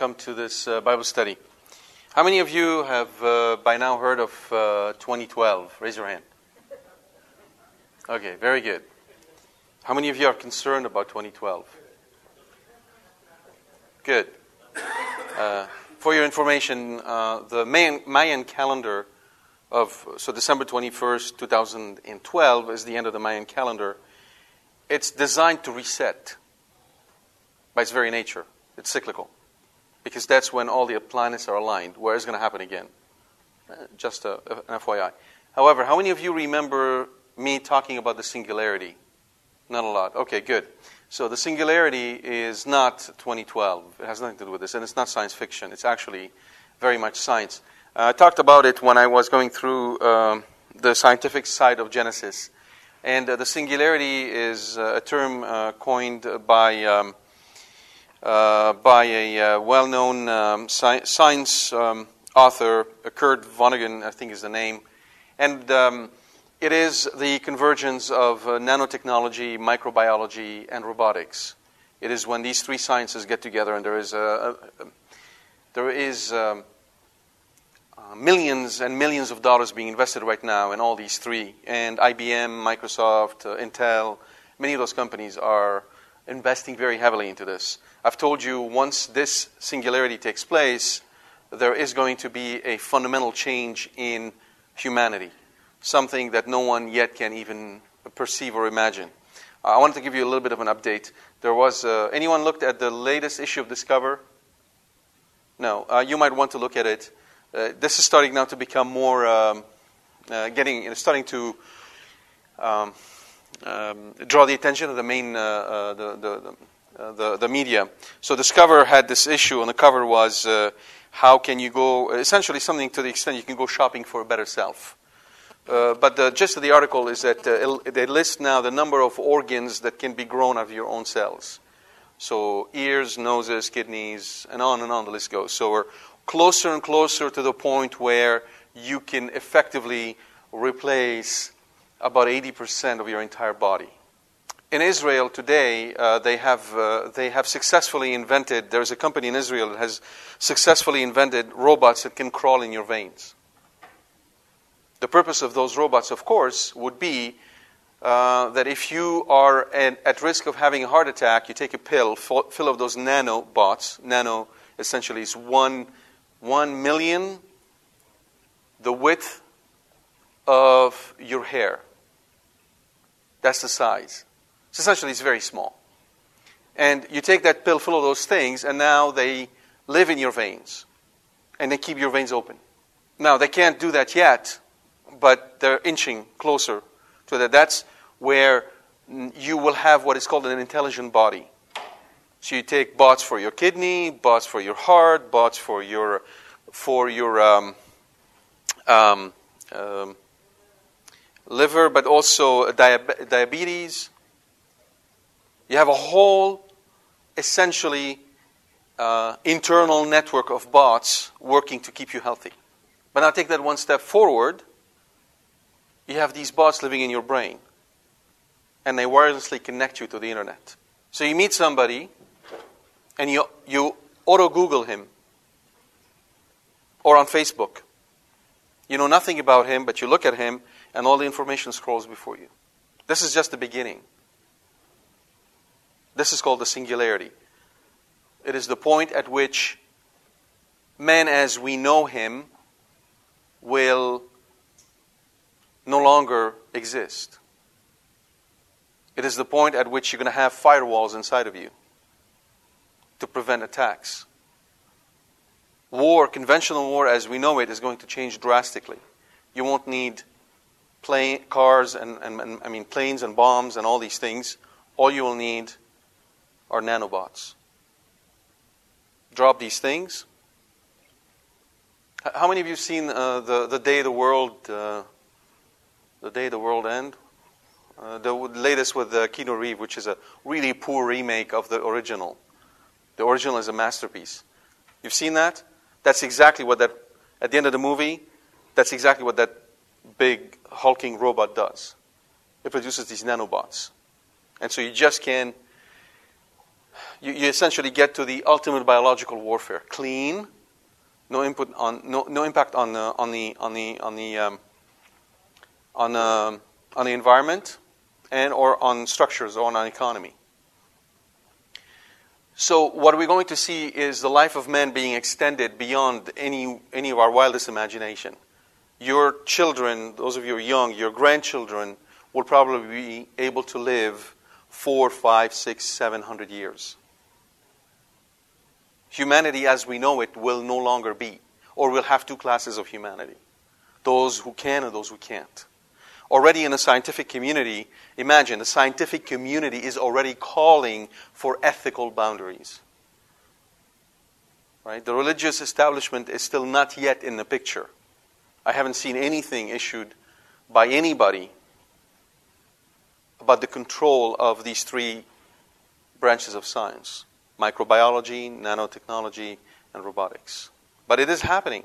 Welcome to this uh, Bible study. How many of you have uh, by now heard of uh, 2012? Raise your hand. Okay, very good. How many of you are concerned about 2012? Good. Uh, for your information, uh, the Mayan, Mayan calendar of so December 21st, 2012 is the end of the Mayan calendar. It's designed to reset by its very nature. It's cyclical. Because that's when all the planets are aligned. Where is going to happen again? Uh, just a, an FYI. However, how many of you remember me talking about the singularity? Not a lot. Okay, good. So the singularity is not 2012. It has nothing to do with this. And it's not science fiction. It's actually very much science. Uh, I talked about it when I was going through um, the scientific side of Genesis. And uh, the singularity is uh, a term uh, coined by. Um, uh, by a uh, well known um, sci- science um, author, Kurt Vonnegut, I think is the name. And um, it is the convergence of uh, nanotechnology, microbiology, and robotics. It is when these three sciences get together, and there is, a, a, a there is um, uh, millions and millions of dollars being invested right now in all these three. And IBM, Microsoft, uh, Intel, many of those companies are investing very heavily into this. I've told you once this singularity takes place, there is going to be a fundamental change in humanity, something that no one yet can even perceive or imagine. Uh, I wanted to give you a little bit of an update. There was uh, anyone looked at the latest issue of Discover? No, uh, you might want to look at it. Uh, this is starting now to become more um, uh, getting you know, starting to um, um, draw the attention of the main uh, the, the, uh, the, the media. So Discover had this issue, and the cover was uh, how can you go, essentially something to the extent you can go shopping for a better self. Uh, but the gist of the article is that uh, they list now the number of organs that can be grown out of your own cells. So ears, noses, kidneys, and on and on the list goes. So we're closer and closer to the point where you can effectively replace about 80% of your entire body in Israel today, uh, they, have, uh, they have successfully invented, there's a company in Israel that has successfully invented robots that can crawl in your veins. The purpose of those robots, of course, would be uh, that if you are at, at, risk of having a heart attack, you take a pill full, full of those nanobots. Nano essentially is one, one million the width of your hair. That's the size. So essentially, it's very small. And you take that pill full of those things, and now they live in your veins. And they keep your veins open. Now, they can't do that yet, but they're inching closer to that. That's where you will have what is called an intelligent body. So you take bots for your kidney, bots for your heart, bots for your for your um, um, um, liver, but also diabetes, you have a whole, essentially, uh, internal network of bots working to keep you healthy. But now take that one step forward. You have these bots living in your brain, and they wirelessly connect you to the internet. So you meet somebody, and you, you auto Google him, or on Facebook. You know nothing about him, but you look at him, and all the information scrolls before you. This is just the beginning. This is called the singularity. It is the point at which man as we know him will no longer exist. It is the point at which you're going to have firewalls inside of you to prevent attacks. War, conventional war as we know it, is going to change drastically. You won't need plane, cars and, and, and I mean planes and bombs and all these things. All you will need are nanobots. Drop these things. How many of you have seen uh, the the day the world uh, the day the world end? Uh, the latest with uh, Keanu Reeves, which is a really poor remake of the original. The original is a masterpiece. You've seen that? That's exactly what that, at the end of the movie, that's exactly what that big hulking robot does. It produces these nanobots. And so you just can, you, you essentially get to the ultimate biological warfare. Clean, no input on, no, no impact on the, on the, on the, on the, um, on, um, on the environment and or on structures or on an economy. So what we're going to see is the life of man being extended beyond any, any of our wildest imagination. Your children, those of you who are young, your grandchildren will probably be able to live four, five, six, seven hundred years. Humanity as we know it will no longer be, or we'll have two classes of humanity those who can and those who can't. Already in the scientific community, imagine the scientific community is already calling for ethical boundaries. Right? The religious establishment is still not yet in the picture. I haven't seen anything issued by anybody about the control of these three branches of science microbiology, nanotechnology, and robotics. But it is happening.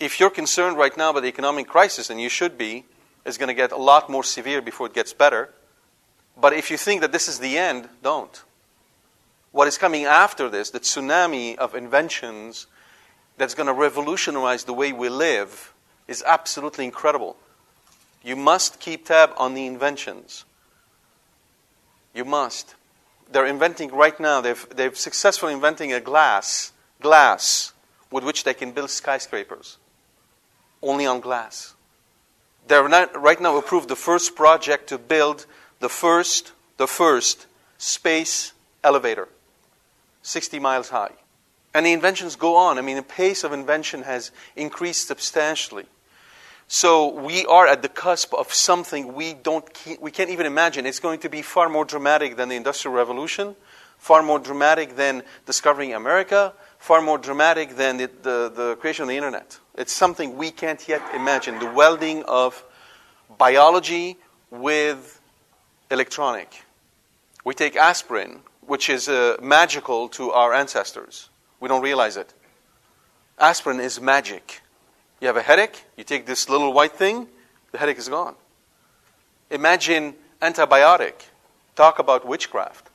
If you're concerned right now about the economic crisis, and you should be, it's going to get a lot more severe before it gets better. But if you think that this is the end, don't. What is coming after this, the tsunami of inventions that's going to revolutionize the way we live, is absolutely incredible. You must keep tab on the inventions. You must. They're inventing right now, they've, they've successfully inventing a glass, glass, with which they can build skyscrapers. Only on glass. They're not, right now approved the first project to build the first, the first space elevator, 60 miles high. And the inventions go on. I mean, the pace of invention has increased substantially. So we are at the cusp of something we don't we can't even imagine. It's going to be far more dramatic than the Industrial Revolution, far more dramatic than discovering America, far more dramatic than the, the, the creation of the internet. It's something we can't yet imagine the welding of biology with electronic. We take aspirin, which is uh, magical to our ancestors. We don't realize it. Aspirin is magic. You have a headache, you take this little white thing, the headache is gone. Imagine antibiotic. Talk about witchcraft.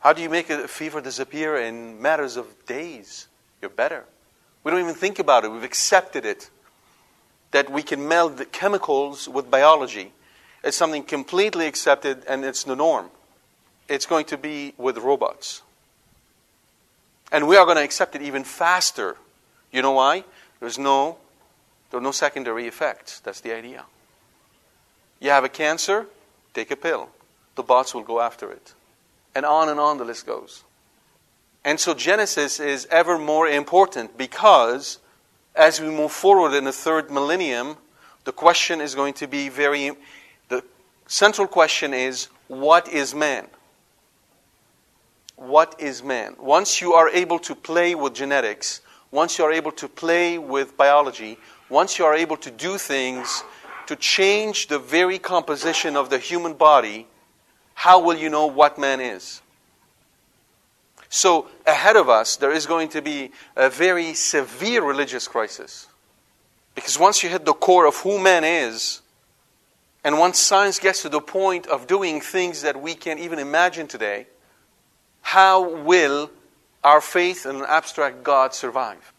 How do you make a fever disappear in matters of days? You're better. We don't even think about it. We've accepted it. That we can meld the chemicals with biology. It's something completely accepted and it's the norm. It's going to be with robots. And we are going to accept it even faster. You know why? There's no, there are no secondary effects. That's the idea. You have a cancer, take a pill. The bots will go after it. And on and on the list goes. And so Genesis is ever more important because as we move forward in the third millennium, the question is going to be very. The central question is what is man? What is man? Once you are able to play with genetics, once you are able to play with biology, once you are able to do things to change the very composition of the human body, how will you know what man is? So, ahead of us, there is going to be a very severe religious crisis. Because once you hit the core of who man is, and once science gets to the point of doing things that we can't even imagine today, how will our faith in an abstract God survive?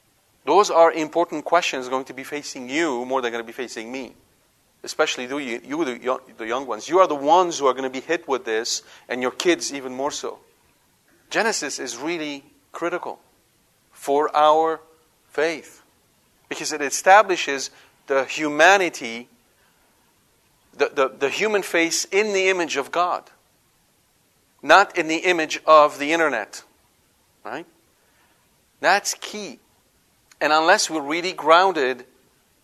Those are important questions going to be facing you more than going to be facing me. Especially you, you the, young, the young ones. You are the ones who are going to be hit with this, and your kids even more so. Genesis is really critical for our faith because it establishes the humanity, the, the, the human face in the image of God, not in the image of the internet. Right? That's key. And unless we're really grounded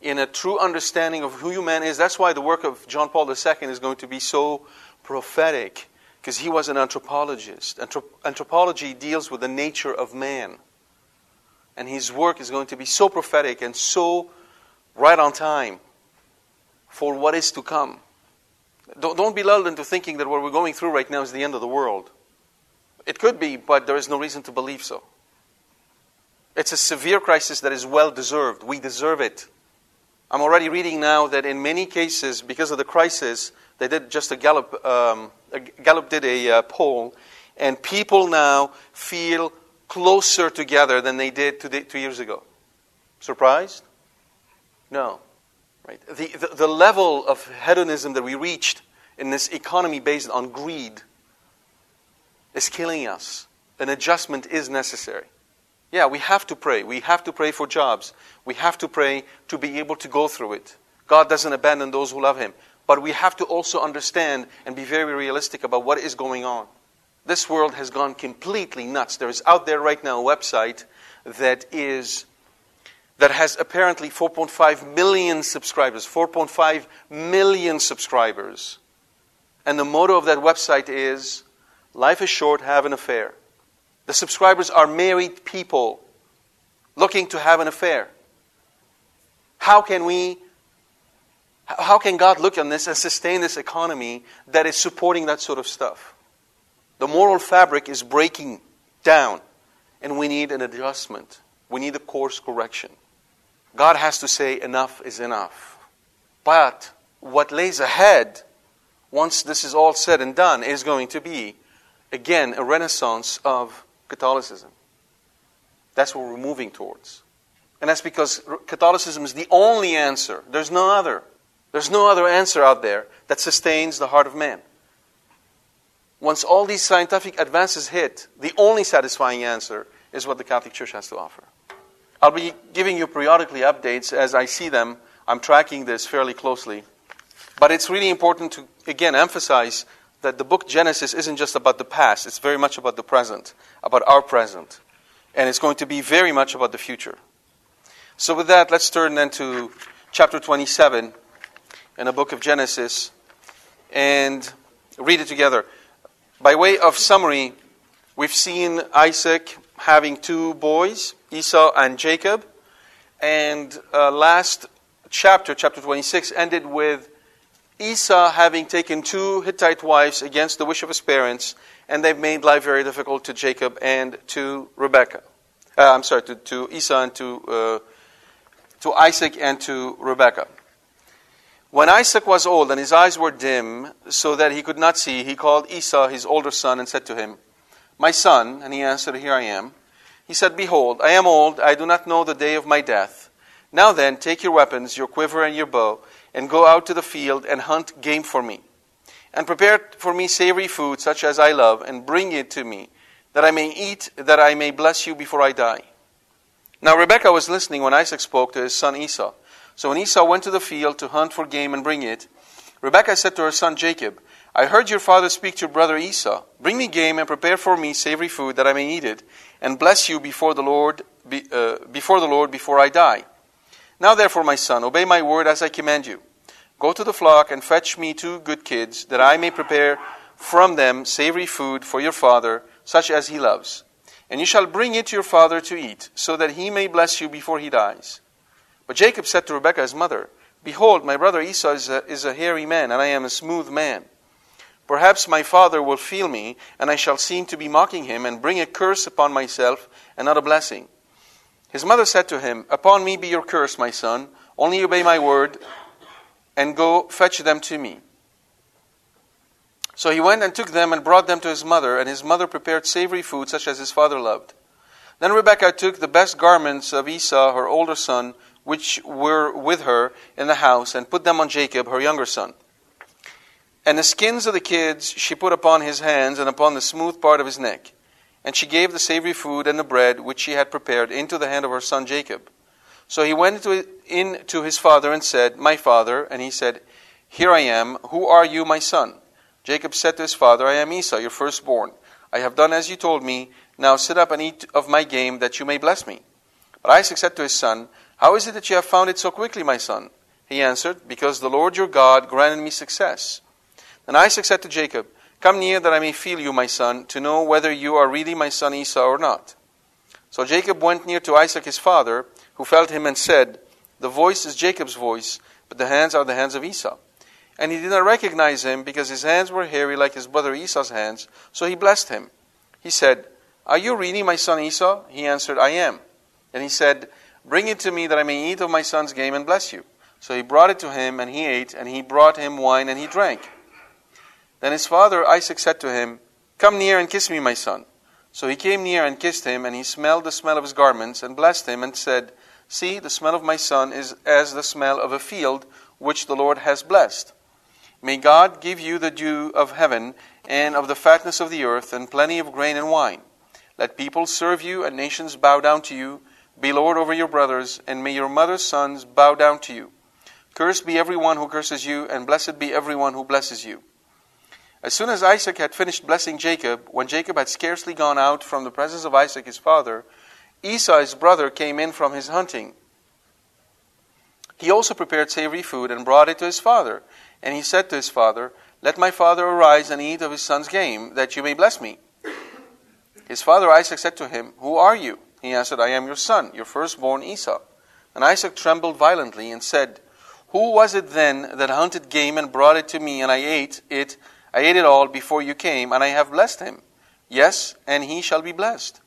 in a true understanding of who man is, that's why the work of John Paul II is going to be so prophetic, because he was an anthropologist. Anthrop- anthropology deals with the nature of man. And his work is going to be so prophetic and so right on time for what is to come. Don't, don't be lulled into thinking that what we're going through right now is the end of the world. It could be, but there is no reason to believe so. It's a severe crisis that is well deserved. We deserve it. I'm already reading now that in many cases, because of the crisis, they did just a Gallup. Um, Gallup did a uh, poll, and people now feel closer together than they did two, two years ago. Surprised? No. Right. The, the, the level of hedonism that we reached in this economy based on greed is killing us. An adjustment is necessary. Yeah, we have to pray. We have to pray for jobs. We have to pray to be able to go through it. God doesn't abandon those who love Him. But we have to also understand and be very realistic about what is going on. This world has gone completely nuts. There is out there right now a website that is that has apparently 4.5 million subscribers. 4.5 million subscribers. And the motto of that website is Life is short, have an affair. The subscribers are married people looking to have an affair. How can we how can God look on this and sustain this economy that is supporting that sort of stuff? The moral fabric is breaking down, and we need an adjustment. We need a course correction. God has to say, enough is enough. But what lays ahead, once this is all said and done, is going to be, again, a renaissance of Catholicism. That's what we're moving towards. And that's because Catholicism is the only answer. There's no other. There's no other answer out there that sustains the heart of man. Once all these scientific advances hit, the only satisfying answer is what the Catholic Church has to offer. I'll be giving you periodically updates as I see them. I'm tracking this fairly closely. But it's really important to, again, emphasize that the book Genesis isn't just about the past, it's very much about the present, about our present. And it's going to be very much about the future. So, with that, let's turn then to chapter 27 in the book of Genesis and read it together. By way of summary, we've seen Isaac having two boys, Esau and Jacob. And uh, last chapter, chapter 26, ended with Esau having taken two Hittite wives against the wish of his parents, and they've made life very difficult to Jacob and to Rebekah. Uh, I'm sorry, to, to Esau and to, uh, to Isaac and to Rebekah. When Isaac was old and his eyes were dim, so that he could not see, he called Esau, his older son, and said to him, My son, and he answered, Here I am. He said, Behold, I am old, I do not know the day of my death. Now then, take your weapons, your quiver and your bow and go out to the field and hunt game for me. And prepare for me savory food such as I love, and bring it to me, that I may eat, that I may bless you before I die. Now Rebekah was listening when Isaac spoke to his son Esau. So when Esau went to the field to hunt for game and bring it, Rebekah said to her son Jacob, I heard your father speak to your brother Esau. Bring me game and prepare for me savory food that I may eat it, and bless you before the Lord, be, uh, before the Lord before I die. Now therefore, my son, obey my word as I command you. Go to the flock and fetch me two good kids, that I may prepare from them savory food for your father, such as he loves. And you shall bring it to your father to eat, so that he may bless you before he dies. But Jacob said to Rebekah his mother, Behold, my brother Esau is a, is a hairy man, and I am a smooth man. Perhaps my father will feel me, and I shall seem to be mocking him, and bring a curse upon myself, and not a blessing. His mother said to him, Upon me be your curse, my son. Only obey my word, and go fetch them to me. So he went and took them and brought them to his mother, and his mother prepared savory food such as his father loved. Then Rebekah took the best garments of Esau, her older son, which were with her in the house, and put them on Jacob, her younger son. And the skins of the kids she put upon his hands and upon the smooth part of his neck. And she gave the savory food and the bread which she had prepared into the hand of her son Jacob. So he went in to his father and said, My father. And he said, Here I am. Who are you, my son? Jacob said to his father, I am Esau, your firstborn. I have done as you told me. Now sit up and eat of my game, that you may bless me. But Isaac said to his son, How is it that you have found it so quickly, my son? He answered, Because the Lord your God granted me success. Then Isaac said to Jacob, Come near that I may feel you, my son, to know whether you are really my son Esau or not. So Jacob went near to Isaac his father, who felt him and said, The voice is Jacob's voice, but the hands are the hands of Esau. And he did not recognize him because his hands were hairy like his brother Esau's hands, so he blessed him. He said, Are you really my son Esau? He answered, I am. And he said, Bring it to me that I may eat of my son's game and bless you. So he brought it to him, and he ate, and he brought him wine, and he drank. Then his father Isaac said to him, Come near and kiss me, my son. So he came near and kissed him, and he smelled the smell of his garments, and blessed him, and said, See, the smell of my son is as the smell of a field which the Lord has blessed. May God give you the dew of heaven, and of the fatness of the earth, and plenty of grain and wine. Let people serve you, and nations bow down to you. Be Lord over your brothers, and may your mother's sons bow down to you. Cursed be everyone who curses you, and blessed be everyone who blesses you. As soon as Isaac had finished blessing Jacob, when Jacob had scarcely gone out from the presence of Isaac his father, Esau his brother came in from his hunting. He also prepared savory food and brought it to his father. And he said to his father, Let my father arise and eat of his son's game, that you may bless me. His father Isaac said to him, Who are you? He answered, I am your son, your firstborn Esau. And Isaac trembled violently and said, Who was it then that hunted game and brought it to me, and I ate it? I ate it all before you came, and I have blessed him. Yes, and he shall be blessed.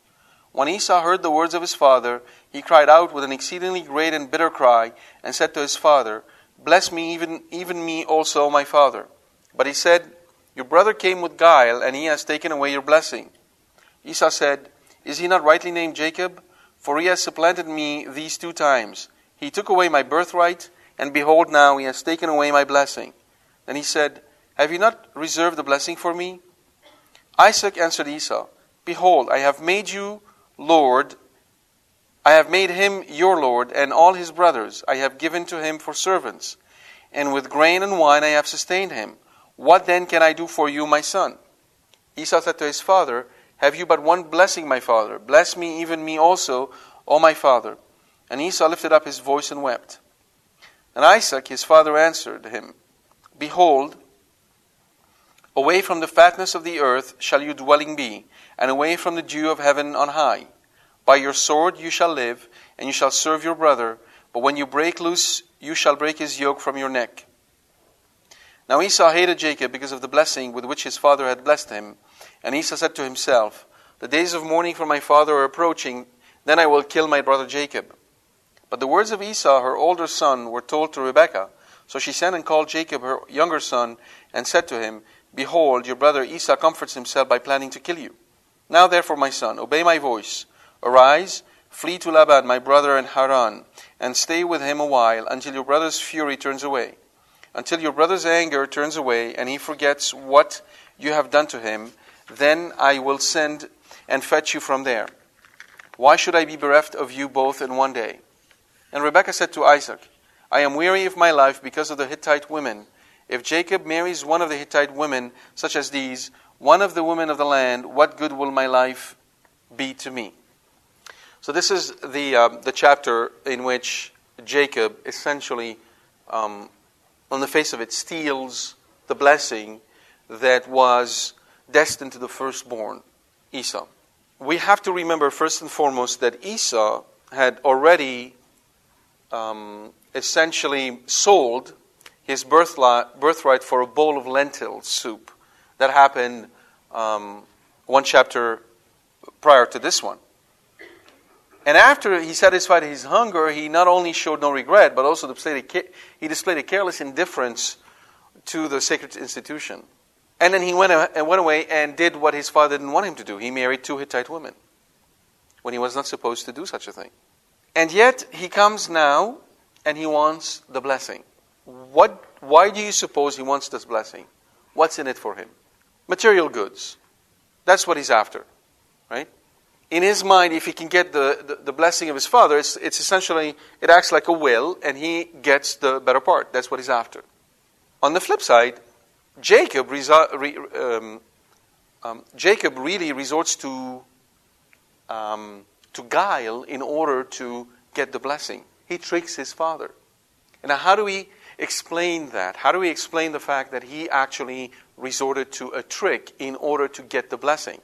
When Esau heard the words of his father, he cried out with an exceedingly great and bitter cry, and said to his father, Bless me, even, even me also, my father. But he said, Your brother came with guile, and he has taken away your blessing. Esau said, Is he not rightly named Jacob? For he has supplanted me these two times. He took away my birthright, and behold, now he has taken away my blessing. Then he said, have you not reserved the blessing for me? Isaac answered Esau, Behold, I have made you Lord. I have made him your Lord, and all his brothers I have given to him for servants. And with grain and wine I have sustained him. What then can I do for you, my son? Esau said to his father, Have you but one blessing, my father? Bless me, even me also, O my father. And Esau lifted up his voice and wept. And Isaac, his father, answered him, Behold, Away from the fatness of the earth shall your dwelling be, and away from the dew of heaven on high. By your sword you shall live, and you shall serve your brother, but when you break loose, you shall break his yoke from your neck. Now Esau hated Jacob because of the blessing with which his father had blessed him. And Esau said to himself, The days of mourning for my father are approaching, then I will kill my brother Jacob. But the words of Esau, her older son, were told to Rebekah. So she sent and called Jacob, her younger son, and said to him, Behold, your brother Esau comforts himself by planning to kill you. Now, therefore, my son, obey my voice. Arise, flee to Laban, my brother in Haran, and stay with him a while until your brother's fury turns away. Until your brother's anger turns away and he forgets what you have done to him, then I will send and fetch you from there. Why should I be bereft of you both in one day? And Rebekah said to Isaac, I am weary of my life because of the Hittite women if Jacob marries one of the Hittite women, such as these, one of the women of the land, what good will my life be to me? So, this is the, uh, the chapter in which Jacob essentially, um, on the face of it, steals the blessing that was destined to the firstborn, Esau. We have to remember, first and foremost, that Esau had already um, essentially sold his birthright for a bowl of lentil soup. That happened um, one chapter prior to this one. And after he satisfied his hunger, he not only showed no regret, but also displayed a, he displayed a careless indifference to the sacred institution. And then he went, and went away and did what his father didn't want him to do. He married two Hittite women. when he was not supposed to do such a thing. And yet, he comes now and he wants the blessing. What, why do you suppose he wants this blessing? What's in it for him? Material goods. That's what he's after, right? In his mind, if he can get the, the, the blessing of his father, it's, it's essentially, it acts like a will, and he gets the better part. That's what he's after. On the flip side, Jacob, re, um, um, Jacob really resorts to, um, to guile in order to get the blessing. He tricks his father. Now, how do we explain that? How do we explain the fact that he actually resorted to a trick in order to get the blessing?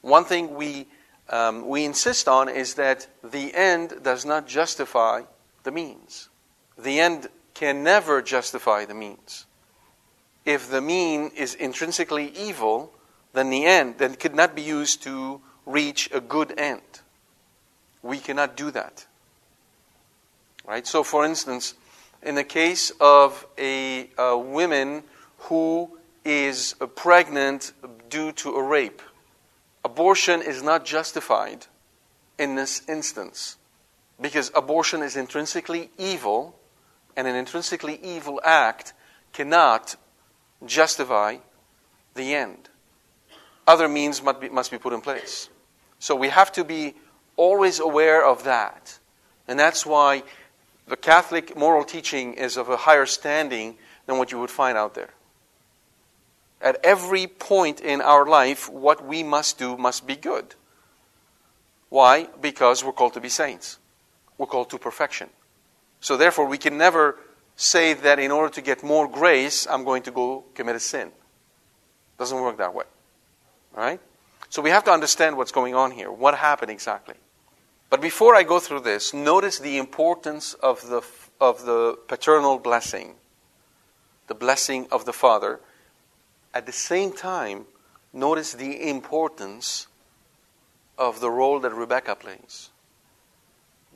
One thing we, um, we insist on is that the end does not justify the means. The end can never justify the means. If the mean is intrinsically evil, then the end then could not be used to reach a good end. We cannot do that. Right? So, for instance, in the case of a, a woman who is pregnant due to a rape, abortion is not justified in this instance because abortion is intrinsically evil, and an intrinsically evil act cannot justify the end. Other means must be, must be put in place. So we have to be always aware of that. And that's why the Catholic moral teaching is of a higher standing than what you would find out there. At every point in our life, what we must do must be good. Why? Because we're called to be saints. We're called to perfection. So therefore, we can never say that in order to get more grace, I'm going to go commit a sin. Doesn't work that way. Right? So we have to understand what's going on here. What happened exactly? But before I go through this, notice the importance of the, of the paternal blessing, the blessing of the Father. At the same time, notice the importance of the role that Rebecca plays.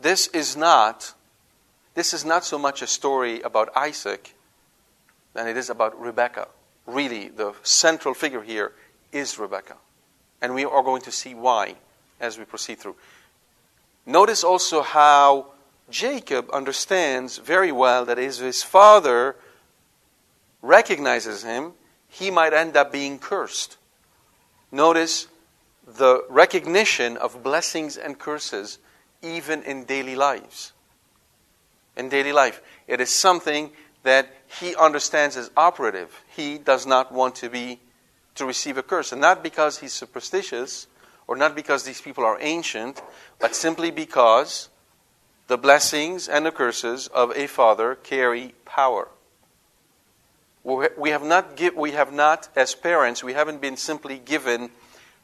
This is not this is not so much a story about Isaac than it is about Rebecca. Really, the central figure here is Rebecca. And we are going to see why as we proceed through. Notice also how Jacob understands very well that if his father recognizes him, he might end up being cursed. Notice the recognition of blessings and curses even in daily lives. In daily life, it is something that he understands as operative. He does not want to be to receive a curse, and not because he's superstitious, or not because these people are ancient, but simply because the blessings and the curses of a father carry power. We have not, give, we have not, as parents, we haven't been simply given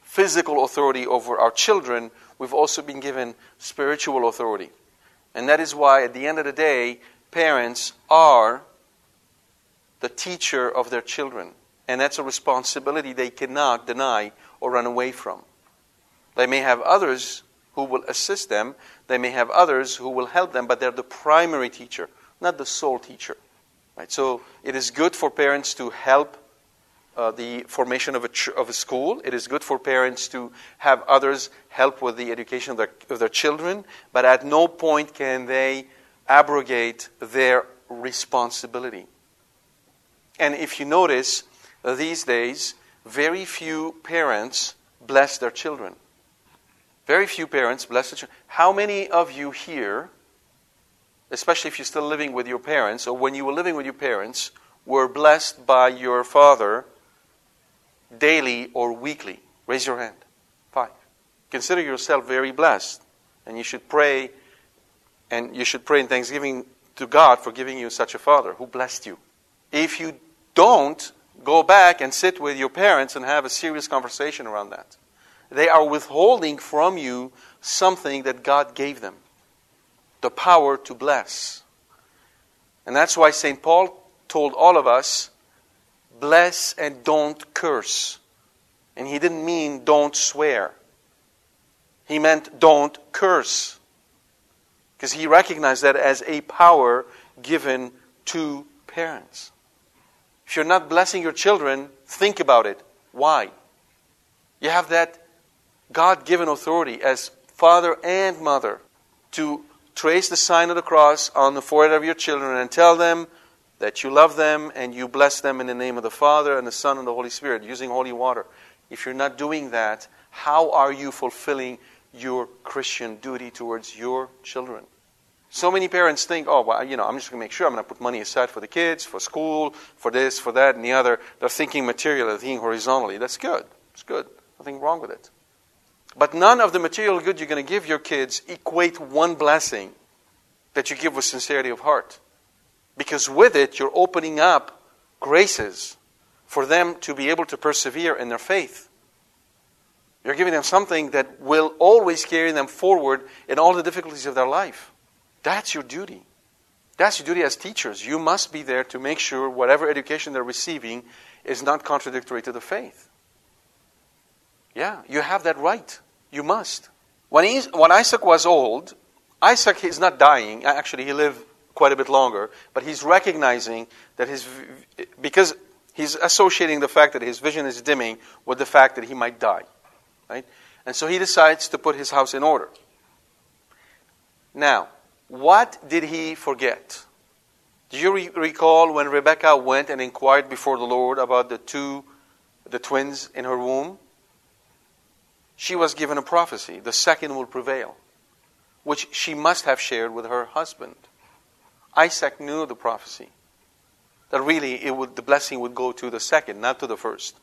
physical authority over our children, we've also been given spiritual authority. And that is why, at the end of the day, parents are the teacher of their children. And that's a responsibility they cannot deny or run away from. They may have others who will assist them, they may have others who will help them, but they're the primary teacher, not the sole teacher. Right? So it is good for parents to help uh, the formation of a, ch- of a school. It is good for parents to have others help with the education of their, of their children, but at no point can they abrogate their responsibility. And if you notice, these days, very few parents bless their children. Very few parents bless their children. How many of you here, especially if you're still living with your parents, or when you were living with your parents, were blessed by your father daily or weekly? Raise your hand. Five. Consider yourself very blessed. And you should pray, and you should pray in thanksgiving to God for giving you such a father who blessed you. If you don't, go back and sit with your parents and have a serious conversation around that. They are withholding from you something that God gave them the power to bless. And that's why St. Paul told all of us bless and don't curse. And he didn't mean don't swear, he meant don't curse. Because he recognized that as a power given to parents. If you're not blessing your children, think about it. Why? You have that God given authority as father and mother, to trace the sign of the cross on the forehead of your children and tell them that you love them and you bless them in the name of the Father and the Son and the Holy Spirit using holy water. If you're not doing that, how are you fulfilling your Christian duty towards your children? So many parents think, oh, well, you know, I'm just going to make sure I'm going to put money aside for the kids, for school, for this, for that, and the other. They're thinking materially, they're thinking horizontally. That's good. It's good. Nothing wrong with it. But none of the material good you're going to give your kids equate one blessing that you give with sincerity of heart. Because with it, you're opening up graces for them to be able to persevere in their faith. You're giving them something that will always carry them forward in all the difficulties of their life. That's your duty. That's your duty as teachers. You must be there to make sure whatever education they're receiving is not contradictory to the faith. Yeah, you have that right. You must. When, he, when Isaac was old, Isaac is not dying. Actually, he lived quite a bit longer, but he's recognizing that his, because he's associating the fact that his vision is dimming with the fact that he might die. Right? And so he decides to put his house in order. Now, what did he forget? Do you re- recall when Rebecca went and inquired before the Lord about the two, the twins in her womb? She was given a prophecy. The second will prevail, which she must have shared with her husband. Isaac knew the prophecy that really it would, the blessing would go to the second, not to the first.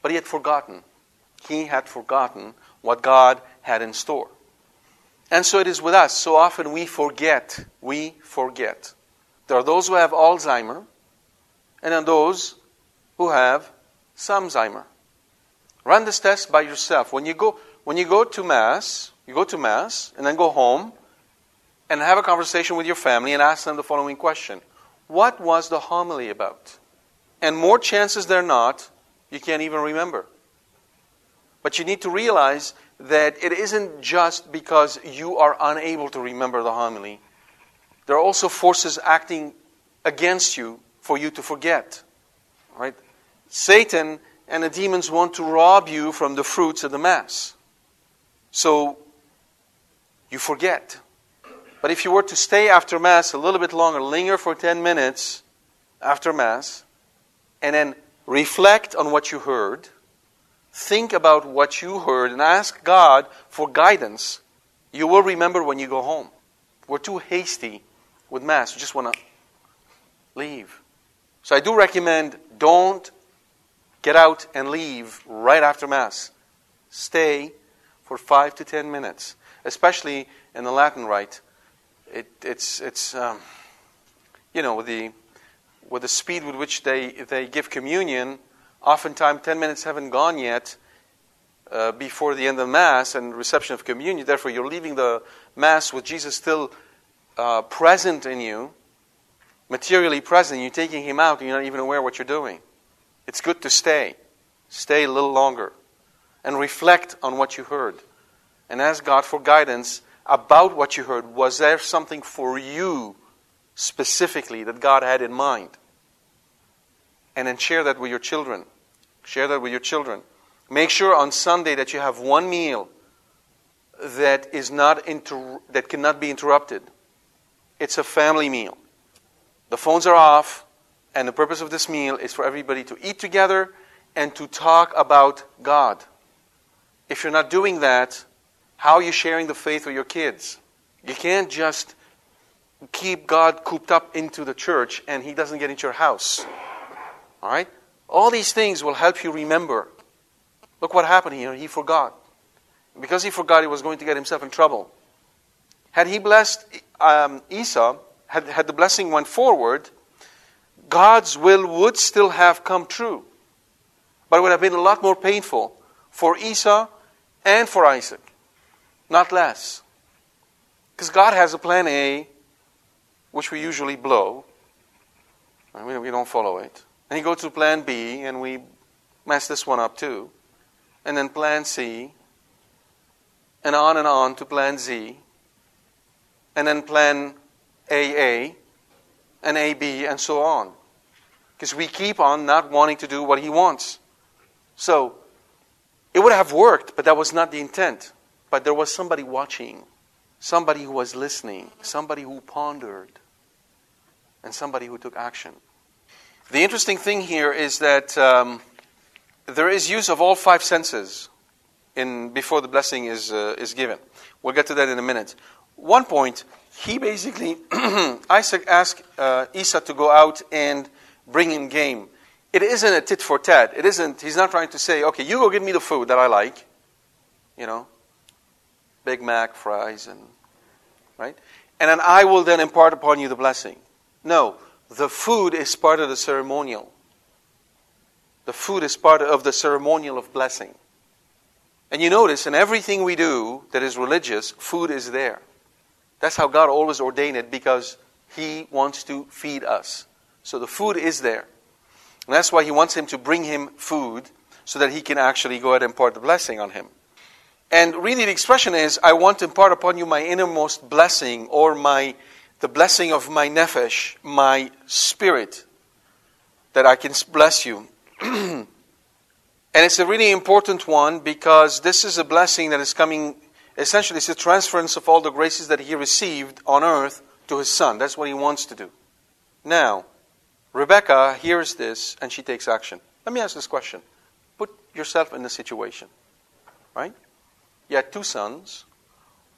But he had forgotten. He had forgotten what God had in store. And so it is with us. So often we forget. We forget. There are those who have Alzheimer, and then those who have Samzheimer. Run this test by yourself. When you go, when you go to Mass, you go to Mass and then go home, and have a conversation with your family and ask them the following question What was the homily about? And more chances than not, you can't even remember. But you need to realize that it isn't just because you are unable to remember the homily, there are also forces acting against you for you to forget. Right? Satan and the demons want to rob you from the fruits of the Mass. So you forget. But if you were to stay after Mass a little bit longer, linger for 10 minutes after Mass, and then reflect on what you heard, think about what you heard, and ask God for guidance, you will remember when you go home. We're too hasty with Mass. We just want to leave. So I do recommend don't get out and leave right after Mass. Stay for five to ten minutes, especially in the Latin Rite it, it's, it's um, you know, with the, with the speed with which they, they give communion, oftentimes 10 minutes haven't gone yet uh, before the end of Mass and reception of communion. Therefore, you're leaving the Mass with Jesus still uh, present in you, materially present. You're taking him out and you're not even aware what you're doing. It's good to stay. Stay a little longer and reflect on what you heard and ask God for guidance about what you heard? Was there something for you specifically that God had in mind? And then share that with your children. Share that with your children. Make sure on Sunday that you have one meal that is not inter- that cannot be interrupted. It's a family meal. The phones are off, and the purpose of this meal is for everybody to eat together and to talk about God. If you're not doing that, how are you sharing the faith with your kids? You can't just keep God cooped up into the church and He doesn't get into your house. All right? All these things will help you remember. Look what happened here. He forgot. Because he forgot, he was going to get himself in trouble. Had he blessed um, Esau, had, had the blessing went forward, God's will would still have come true. But it would have been a lot more painful for Esau and for Isaac not less. Because God has a plan A, which we usually blow. We, don't follow it. And He goes to plan B, and we mess this one up too. And then plan C, and on and on to plan Z, and then plan AA, and AB, and so on. Because we keep on not wanting to do what He wants. So, it would have worked, but that was not the intent. But there was somebody watching, somebody who was listening, somebody who pondered, and somebody who took action. The interesting thing here is that um, there is use of all five senses in, before the blessing is, uh, is given. We'll get to that in a minute. One point, he basically, Isaac asked uh, to go out and bring him game. It isn't a tit for tat. It isn't, he's not trying to say, okay, you go give me the food that I like, you know, Big Mac, fries, and, right? And then I will then impart upon you the blessing. No, the food is part of the ceremonial. The food is part of the ceremonial of blessing. And you notice in everything we do that is religious, food is there. That's how God always ordained it because He wants to feed us. So the food is there. And that's why He wants him to bring him food so that he can actually go ahead and impart the blessing on him. And really, the expression is, I want to impart upon you my innermost blessing or my the blessing of my nephesh, my spirit, that I can bless you. and it's a really important one because this is a blessing that is coming, essentially, it's a transference of all the graces that he received on earth to his son. That's what he wants to do. Now, Rebecca hears this and she takes action. Let me ask this question. Put yourself in the situation, right? You had two sons.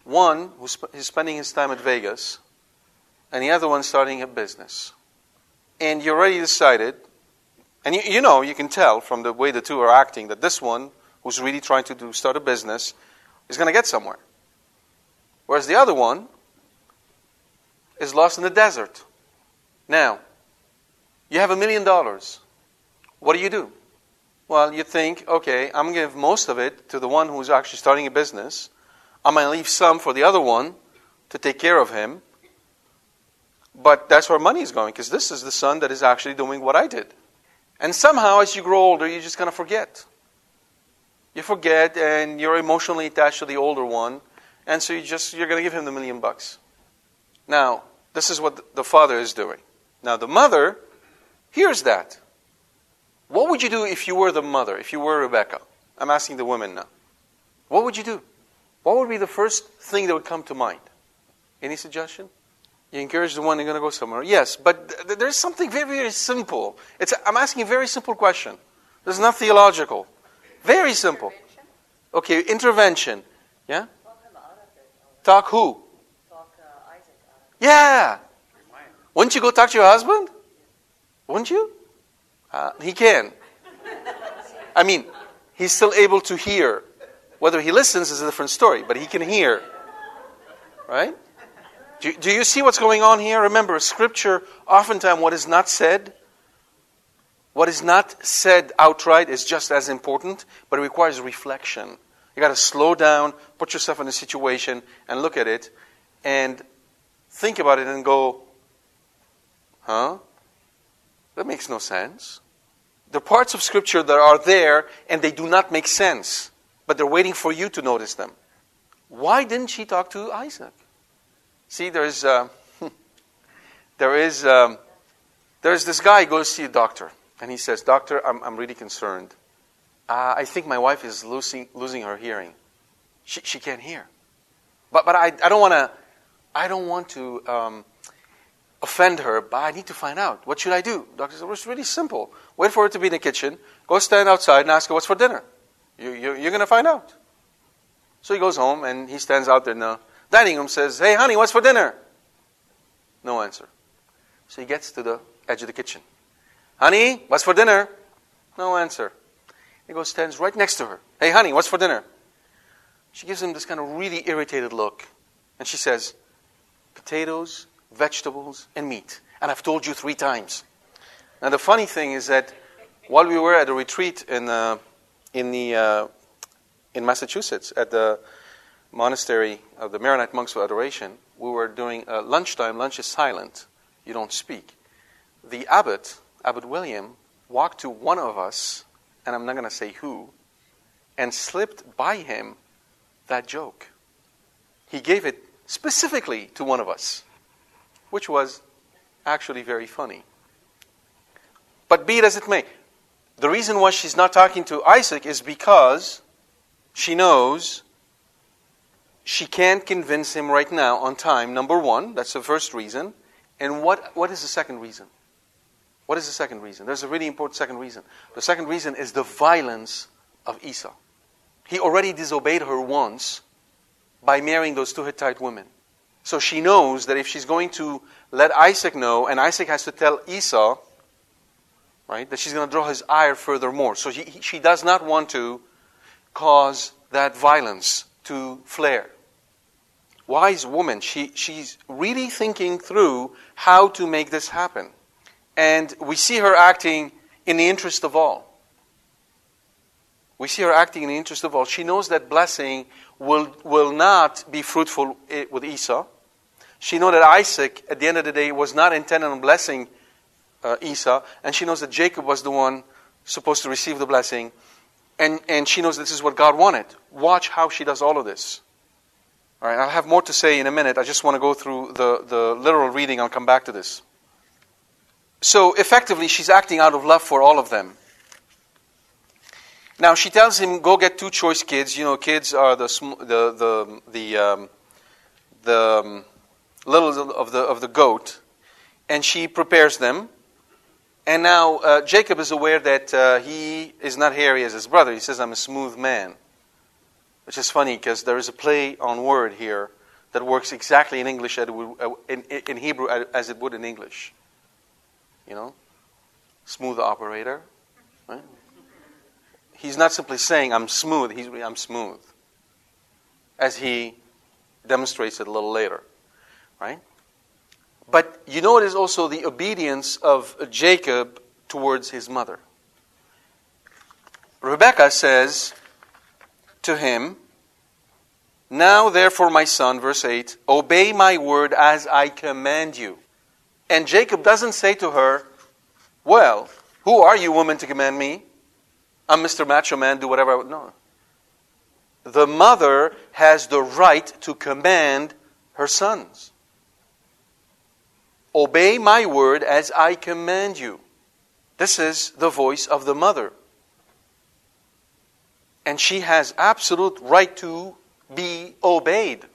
One who's spending his time at Vegas, and the other one starting a business. And you already decided, and you, you know, you can tell from the way the two are acting that this one, who's really trying to do, start a business, is going to get somewhere. Whereas the other one is lost in the desert. Now, you have a million dollars. What do you do? Well, you think, okay, I'm going to give most of it to the one who's actually starting a business. I'm going to leave some for the other one to take care of him. But that's where money is going, because this is the son that is actually doing what I did. And somehow, as you grow older, you're just going to forget. You forget, and you're emotionally attached to the older one, and so you just you're going to give him the million bucks. Now, this is what the father is doing. Now, the mother hears that. What would you do if you were the mother, if you were Rebecca? I'm asking the women now. What would you do? What would be the first thing that would come to mind? Any suggestion? You encourage the one going to go somewhere. Yes, but th- there's something very, very simple. It's, I'm asking a very simple question. This is not theological. Very simple. Okay, intervention. Yeah? Talk who? Talk uh, Isaac. Yeah. Wouldn't you go talk to your husband? Wouldn't you? Uh, he can. I mean, he's still able to hear. Whether he listens is a different story, but he can hear. Right? Do, do you see what's going on here? Remember, Scripture, oftentimes, what is not said, what is not said outright is just as important, but it requires reflection. You got to slow down, put yourself in a situation, and look at it, and think about it, and go, huh? That makes no sense. There are parts of Scripture that are there, and they do not make sense, but they're waiting for you to notice them. Why didn't she talk to Isaac? See, there's, uh, there is, um, there's this guy goes to see a doctor, and he says, Doctor, I'm, I'm really concerned. Uh, I think my wife is losing, losing her hearing. She, she can't hear. But, but I, I don't want to, I don't want to um, offend her, but I need to find out. What should I do? Doctor said, well, it's really simple. Wait for her to be in the kitchen. Go stand outside and ask her what's for dinner. You, you, you're going to find out. So he goes home and he stands out there in the dining room says, Hey, honey, what's for dinner? No answer. So he gets to the edge of the kitchen. Honey, what's for dinner? No answer. He goes, stands right next to her. Hey, honey, what's for dinner? She gives him this kind of really irritated look. And she says, Potatoes, vegetables, and meat. And I've told you three times. Now, the funny thing is that while we were at a retreat in, uh, in, the, uh, in Massachusetts at the monastery of the Maronite monks of adoration, we were doing uh, lunchtime. Lunch is silent, you don't speak. The abbot, Abbot William, walked to one of us, and I'm not going to say who, and slipped by him that joke. He gave it specifically to one of us, which was actually very funny. But be it as it may, the reason why she's not talking to Isaac is because she knows she can't convince him right now on time, number one. That's the first reason. And what, what is the second reason? What is the second reason? There's a really important second reason. The second reason is the violence of Esau. He already disobeyed her once by marrying those two Hittite women. So she knows that if she's going to let Isaac know, and Isaac has to tell Esau, right, that she's going to draw his ire furthermore. So he, she does not want to cause that violence to flare. Wise woman, she, she's really thinking through how to make this happen. And we see her acting in the interest of all. We see her acting in the interest of all. She knows that blessing will, will not be fruitful eh, with Esau. She knows that Isaac, at the end of the day, was not intended on blessing uh, Esau. And she knows that Jacob was the one supposed to receive the blessing. And, and she knows this is what God wanted. Watch how she does all of this. All right, I'll have more to say in a minute. I just want to go through the, the literal reading. I'll come back to this. So, effectively, she's acting out of love for all of them. Now, she tells him, go get two choice kids. You know, kids are the, the, the, the, um, the um, little of the, of the goat. And she prepares them. And now uh, Jacob is aware that uh, he is not hairy as his brother. He says, I'm a smooth man. Which is funny because there is a play on word here that works exactly in English uh, in, in Hebrew as it would in English. You know? Smooth operator. Right? He's not simply saying, I'm smooth, he's I'm smooth. As he demonstrates it a little later. Right? But you know it is also the obedience of Jacob towards his mother. Rebecca says to him, Now therefore, my son, verse 8, obey my word as I command you. And Jacob doesn't say to her, Well, who are you, woman, to command me? I'm Mr. Macho Man, do whatever I want. No. The mother has the right to command her sons. Obey my word as I command you. This is the voice of the mother. And she has absolute right to be obeyed.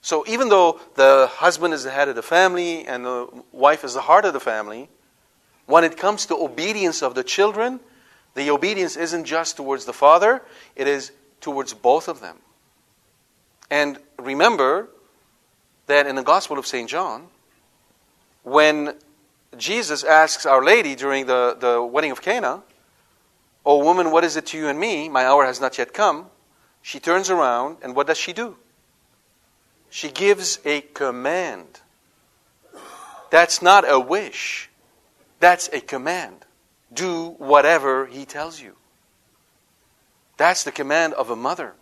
So even though the husband is the head of the family and the wife is the heart of the family, when it comes to obedience of the children, the obedience isn't just towards the father, it is towards both of them. And remember that in the Gospel of St. John, when Jesus asks Our Lady during the, the wedding of Cana, Oh woman, what is it to you and me? My hour has not yet come. She turns around, and what does she do? She gives a command. That's not a wish, that's a command do whatever he tells you. That's the command of a mother.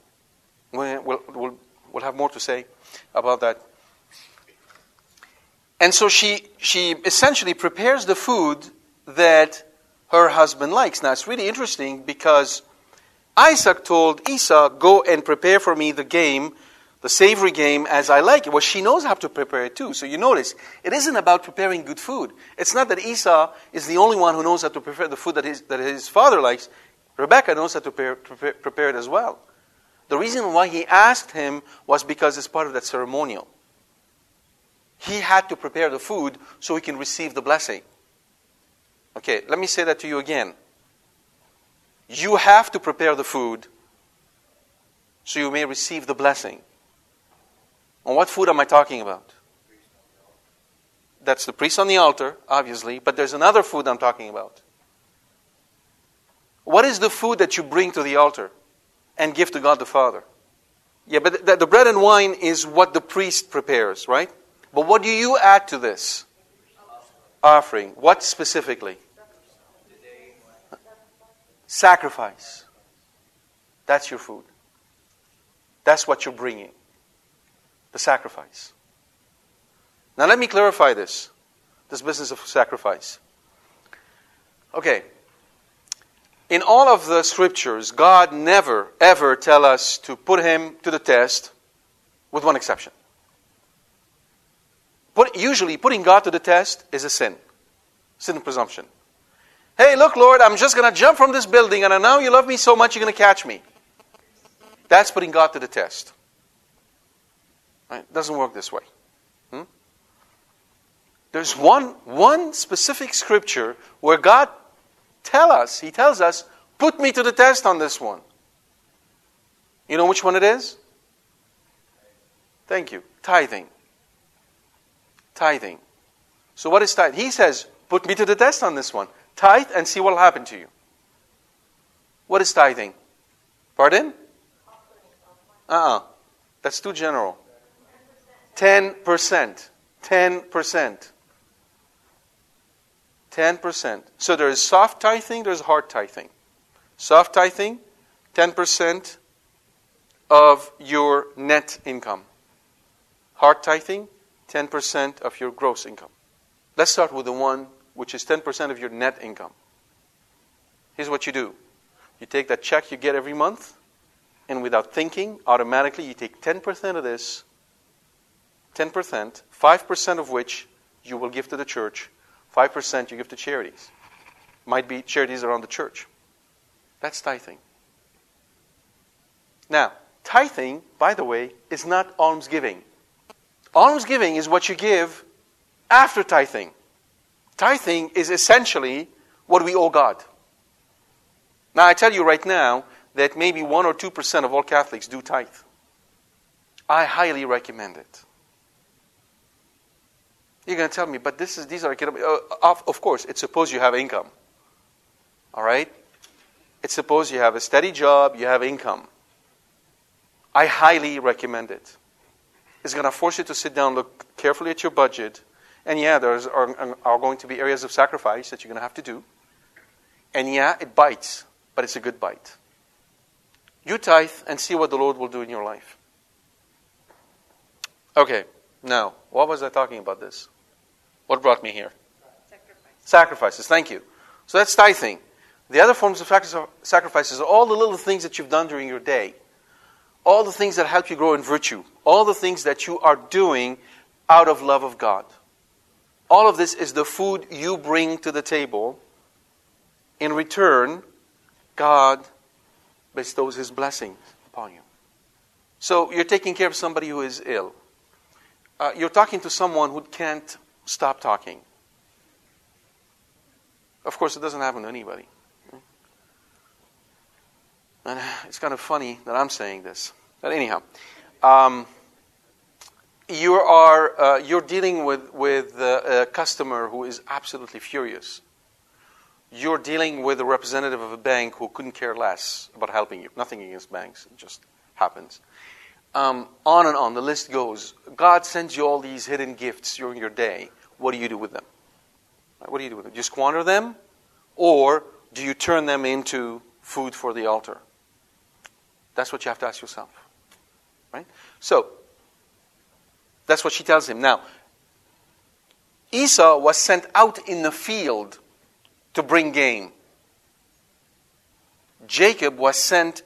We'll, we'll, we'll have more to say about that. And so she, she essentially prepares the food that her husband likes. Now, it's really interesting because Isaac told Esau, Go and prepare for me the game the savory game as I like it. Well, she knows how to prepare it too. So you notice, it isn't about preparing good food. It's not that Esau is the only one who knows how to prepare the food that his, that his father likes. Rebecca knows how to prepare, prepare, prepare it as well. The reason why he asked him was because it's part of that ceremonial. He had to prepare the food so he can receive the blessing. Okay, let me say that to you again. You have to prepare the food so you may receive the blessing. And what food am I talking about? That's the priest on the altar, obviously, but there's another food I'm talking about. What is the food that you bring to the altar and give to God the Father? Yeah, but the, the bread and wine is what the priest prepares, right? But what do you add to this? Offering. What specifically? Sacrifice. That's your food. That's what you're bringing the sacrifice. Now, let me clarify this this business of sacrifice. Okay. In all of the scriptures, God never, ever tell us to put him to the test, with one exception. Put, usually, putting God to the test is a sin. Sin of presumption. Hey, look, Lord, I'm just going to jump from this building, and I know you love me so much, you're going to catch me. That's putting God to the test. Right? It doesn't work this way. Hmm? There's one, one specific scripture where God tell us, He tells us, put me to the test on this one. You know which one it is? Thank you. Tithing. Tithing. So what is tithing? He says, put me to the test on this one. Tithe and see what will happen to you. What is tithing? Pardon? Uh uh That's too general. 10%. 10%. 10%. So there is soft tithing, there's hard tithing. Soft tithing, 10% of your net income. Hard tithing, 10% of your gross income. Let's start with the one which is 10% of your net income. Here's what you do you take that check you get every month, and without thinking, automatically you take 10% of this, 10%, 5% of which you will give to the church, 5% you give to charities. Might be charities around the church. That's tithing. Now, tithing, by the way, is not almsgiving. Almsgiving is what you give after tithing. Tithing is essentially what we owe God. Now, I tell you right now that maybe 1 or 2% of all Catholics do tithe. I highly recommend it. You're going to tell me, but this is, these are economic. Uh, of, of course, it's supposed you have income. All right? It's supposed you have a steady job, you have income. I highly recommend it. It's going to force you to sit down, look carefully at your budget. And yeah, there are, are going to be areas of sacrifice that you're going to have to do. And yeah, it bites, but it's a good bite. You tithe and see what the Lord will do in your life. Okay, now, what was I talking about this? What brought me here? Sacrifices. Sacrifices, thank you. So that's tithing. The other forms of sacrifices are all the little things that you've done during your day, all the things that help you grow in virtue, all the things that you are doing out of love of God. All of this is the food you bring to the table. In return, God bestows His blessings upon you. So you're taking care of somebody who is ill. Uh, you're talking to someone who can't stop talking. Of course, it doesn't happen to anybody. And it's kind of funny that I'm saying this. But anyhow, um, you are uh, you're dealing with with uh, a customer who is absolutely furious. You're dealing with a representative of a bank who couldn't care less about helping you. Nothing against banks; it just happens. Um, on and on the list goes. God sends you all these hidden gifts during your day. What do you do with them? What do you do with them? Do you squander them, or do you turn them into food for the altar? That's what you have to ask yourself. Right? So, that's what she tells him. Now, Esau was sent out in the field to bring game. Jacob was sent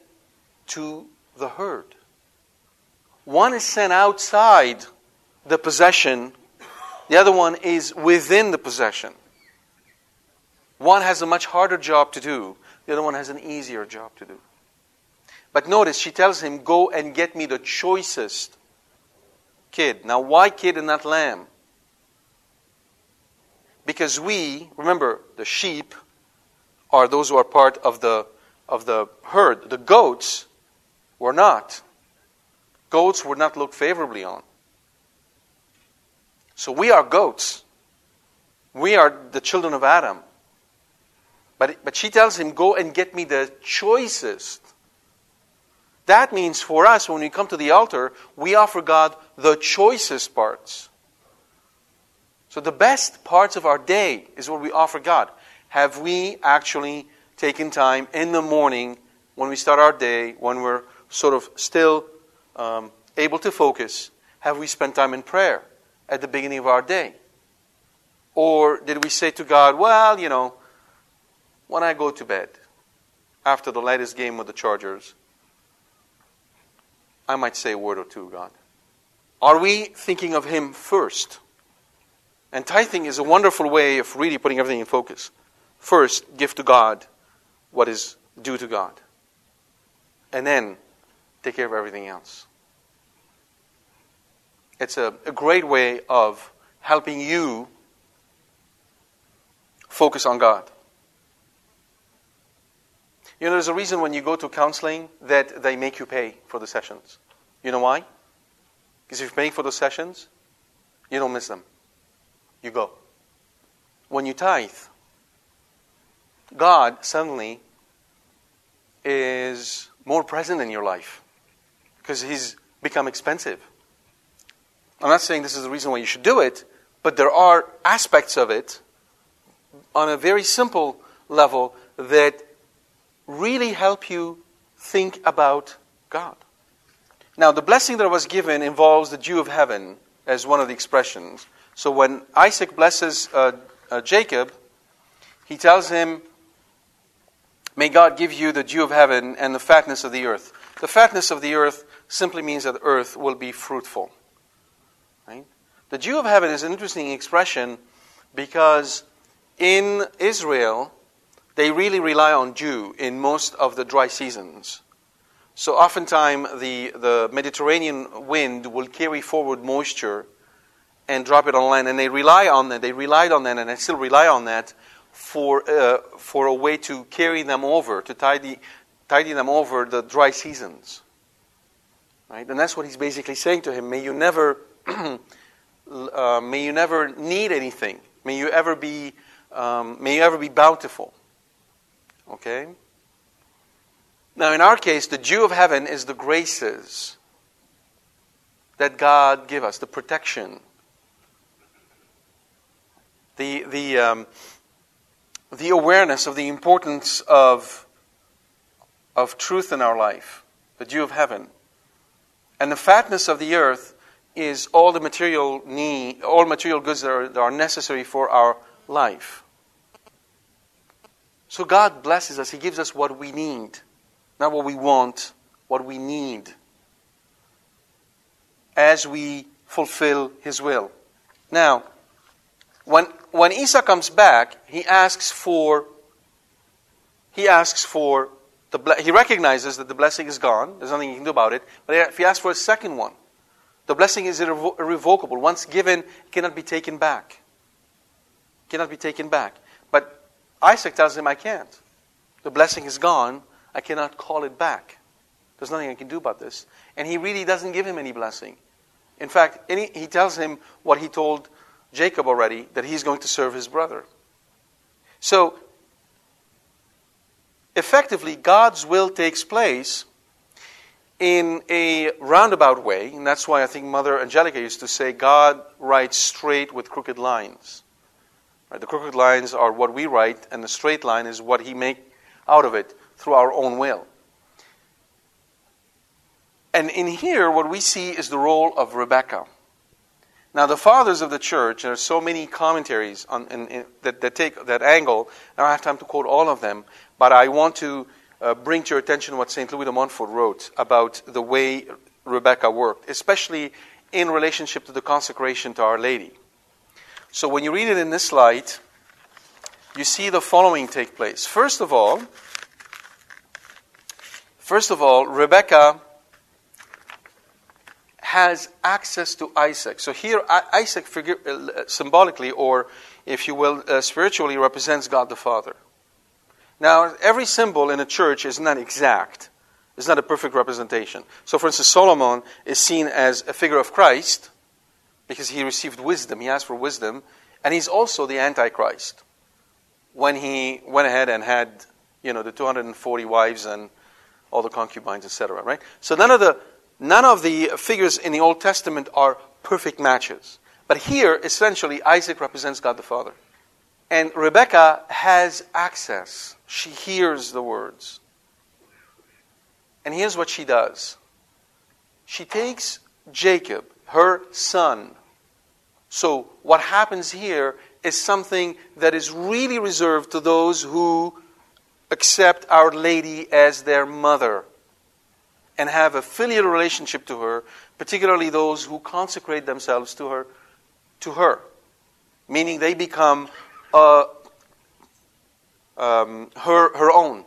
to the herd. One is sent outside the possession, the other one is within the possession. One has a much harder job to do, the other one has an easier job to do. But notice, she tells him, Go and get me the choicest kid. Now, why kid and not lamb? Because we, remember, the sheep are those who are part of the, of the herd. The goats were not. Goats were not looked favorably on. So we are goats. We are the children of Adam. But, but she tells him, Go and get me the choicest. That means for us, when we come to the altar, we offer God the choicest parts. So the best parts of our day is what we offer God. Have we actually taken time in the morning when we start our day, when we're sort of still um, able to focus? Have we spent time in prayer at the beginning of our day? Or did we say to God, well, you know, when I go to bed after the latest game with the Chargers, I might say a word or two, God. Are we thinking of Him first? And tithing is a wonderful way of really putting everything in focus. First, give to God what is due to God. And then take care of everything else. it's a, a great way of helping you focus on God. You know, there's a reason when you go to counseling that they make you pay for the sessions. You know why? Because if you're paying for the sessions, you don't miss them. You go. When you tithe, God suddenly is more present in your life because He's become expensive. I'm not saying this is the reason why you should do it, but there are aspects of it on a very simple level that really help you think about God. Now, the blessing that was given involves the dew of heaven as one of the expressions. So when Isaac blesses uh, uh, Jacob, he tells him, May God give you the dew of heaven and the fatness of the earth. The fatness of the earth simply means that earth will be fruitful. Right? The dew of heaven is an interesting expression because in Israel, they really rely on dew in most of the dry seasons. So oftentimes the, the Mediterranean wind will carry forward moisture and drop it on land, and they rely on that. They relied on that, and they still rely on that for uh, for a way to carry them over, to tidy tidy them over the dry seasons. Right, and that's what he's basically saying to him. May you never, uh, may you never need anything. May you ever be, um, may you ever be bountiful. Okay. Now, in our case, the dew of heaven is the graces that God give us, the protection, the, the, um, the awareness of the importance of, of truth in our life, the dew of heaven. And the fatness of the earth is all the material need, all material goods that are, that are necessary for our life. So God blesses us. He gives us what we need, not what we want, what we need, as we fulfill His will. Now, when, when Esau comes back, he asks for he asks for ble- he recognizes that the blessing is gone. There's nothing he can do about it. But if he asks for a second one, the blessing is irrevo- irrevocable. Once given, it cannot be taken back. It cannot be taken back. But Isaac tells him, I can't. The blessing is gone. I cannot call it back. There's nothing I can do about this. And he really doesn't give him any blessing. In fact, any, he tells him what he told Jacob already that he's going to serve his brother. So, effectively, God's will takes place in a roundabout way, and that's why I think Mother Angelica used to say, God writes straight with crooked lines. Right? The crooked lines are what we write, and the straight line is what He make out of it through our own will. And in here, what we see is the role of Rebecca. Now, the fathers of the church, there are so many commentaries on, in, in, that, that, take that angle. I don't have time to quote all of them, but I want to uh, bring to your attention what St. Louis de Montfort wrote about the way Rebecca worked, especially in relationship to the consecration to Our Lady. So, when you read it in this light, you see the following take place. First of all, first of all, Rebecca has access to Isaac. So here, Isaac figure, uh, symbolically, or if you will, uh, spiritually, represents God the Father. Now, every symbol in a church is not exact. It's not a perfect representation. So, for instance, Solomon is seen as a figure of Christ because he received wisdom. He asked for wisdom. And he's also the Antichrist when he went ahead and had, you know, the 240 wives and all the concubines, etc., right? So none of the None of the figures in the Old Testament are perfect matches. But here, essentially, Isaac represents God the Father. And Rebecca has access. She hears the words. And here's what she does she takes Jacob, her son. So, what happens here is something that is really reserved to those who accept Our Lady as their mother and have a filial relationship to her, particularly those who consecrate themselves to her, to her, meaning they become uh, um, her her own.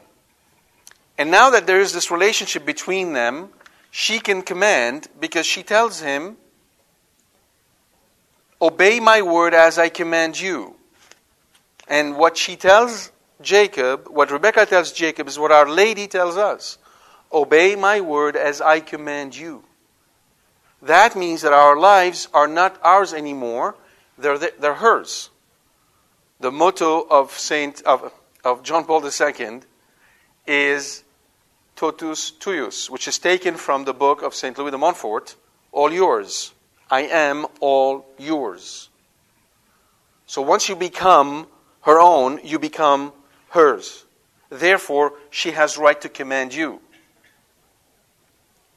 And now that there is this relationship between them, she can command because she tells him, Obey my word as I command you. And what she tells Jacob, what Rebecca tells Jacob, is what Our Lady tells us Obey my word as I command you. That means that our lives are not ours anymore, they're, they're hers. The motto of, Saint, of, of John Paul II is totus tuus, which is taken from the book of St. Louis de Montfort, all yours. I am all yours. So once you become her own, you become hers. Therefore, she has right to command you.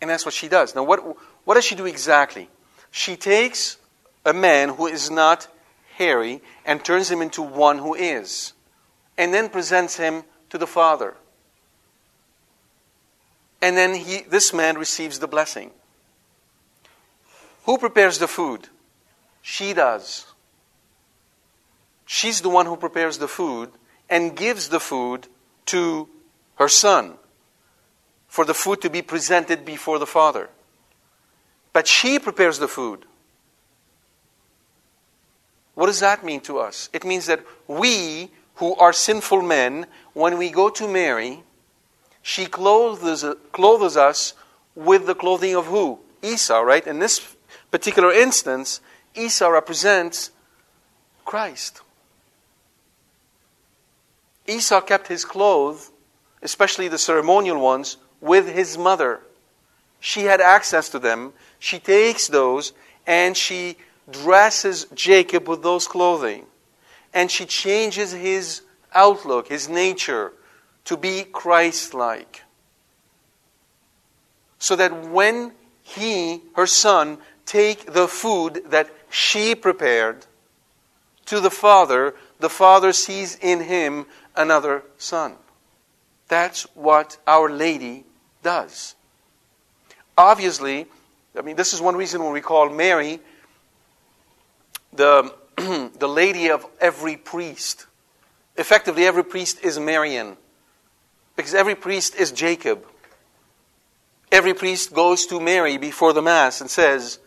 And that's what she does. Now, what, what does she do exactly? She takes a man who is not hairy and turns him into one who is, and then presents him to the Father. And then he, this man receives the blessing. Who prepares the food? She does. She's the one who prepares the food and gives the food to her son for the food to be presented before the Father. But she prepares the food. What does that mean to us? It means that we, who are sinful men, when we go to Mary, she clothes, clothes us with the clothing of who? Esau, right? In this particular instance, Esau represents Christ. Esau kept his clothes, especially the ceremonial ones, with his mother. She had access to them. She takes those and she dresses Jacob with those clothing. And she changes his outlook, his nature, to be Christ like. So that when he, her son, take the food that she prepared to the Father, the Father sees in him another son. That's what Our Lady does. Obviously, I mean, this is one reason when we call Mary the, the lady of every priest. Effectively, every priest is Marian, because every priest is Jacob. Every priest goes to Mary before the Mass and says,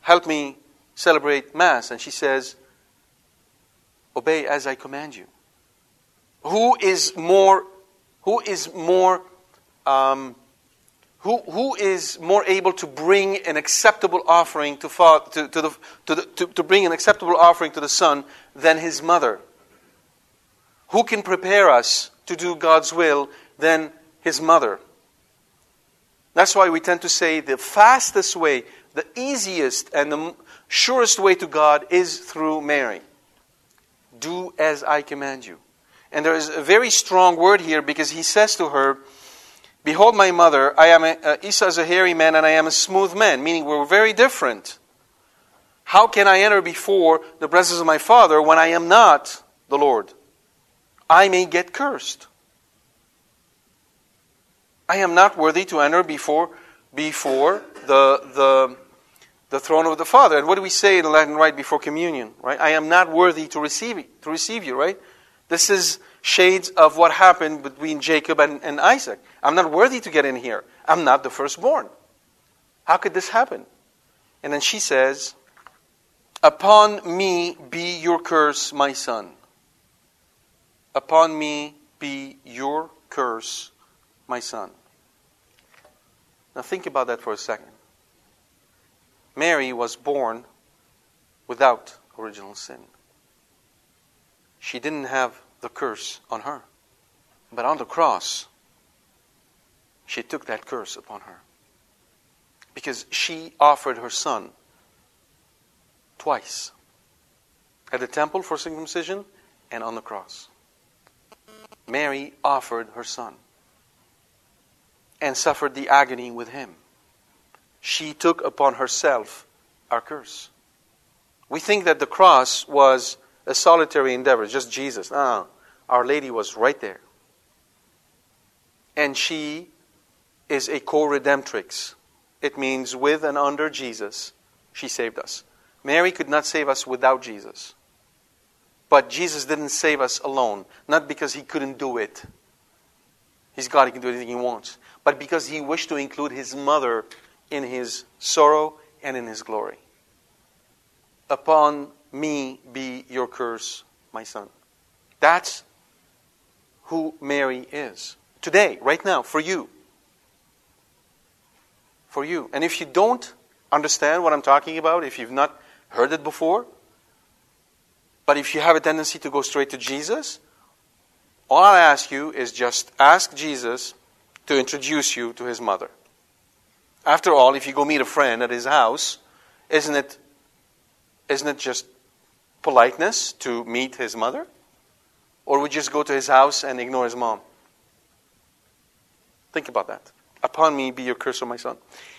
Help me celebrate Mass. And she says, Obey as I command you. Who is more, who is more, um, who, who is more able to bring an acceptable offering to, to, to, the, to, the, to, to bring an acceptable offering to the Son than his mother? Who can prepare us to do God's will than his mother? That's why we tend to say the fastest way, the easiest, and the surest way to God is through Mary. Do as I command you. And there is a very strong word here because he says to her, Behold, my mother, I am a, uh, Esau is a hairy man and I am a smooth man, meaning we're very different. How can I enter before the presence of my father when I am not the Lord? I may get cursed. I am not worthy to enter before, before the, the, the throne of the Father. And what do we say in Latin right before communion? Right? I am not worthy to receive, to receive you, right? This is shades of what happened between Jacob and, and Isaac. I'm not worthy to get in here. I'm not the firstborn. How could this happen? And then she says, Upon me be your curse, my son. Upon me be your curse, my son. Now think about that for a second. Mary was born without original sin she didn't have the curse on her. But on the cross, she took that curse upon her. Because she offered her son twice at the temple for circumcision and on the cross. Mary offered her son and suffered the agony with him. She took upon herself our curse. We think that the cross was a solitary endeavor, just Jesus. No, Our Lady was right there. And she is a co redemptrix. It means with and under Jesus, she saved us. Mary could not save us without Jesus. But Jesus didn't save us alone, not because he couldn't do it. He's God, he can do anything he wants. But because he wished to include his mother in his sorrow and in his glory. Upon me be your curse, my son. That's who Mary is. Today, right now, for you. For you. And if you don't understand what I'm talking about, if you've not heard it before, but if you have a tendency to go straight to Jesus, all I ask you is just ask Jesus to introduce you to his mother. After all, if you go meet a friend at his house, isn't it, isn't it just politeness to meet his mother? Or would you just go to his house and ignore his mom? Think about that. Upon me be your curse, O my son.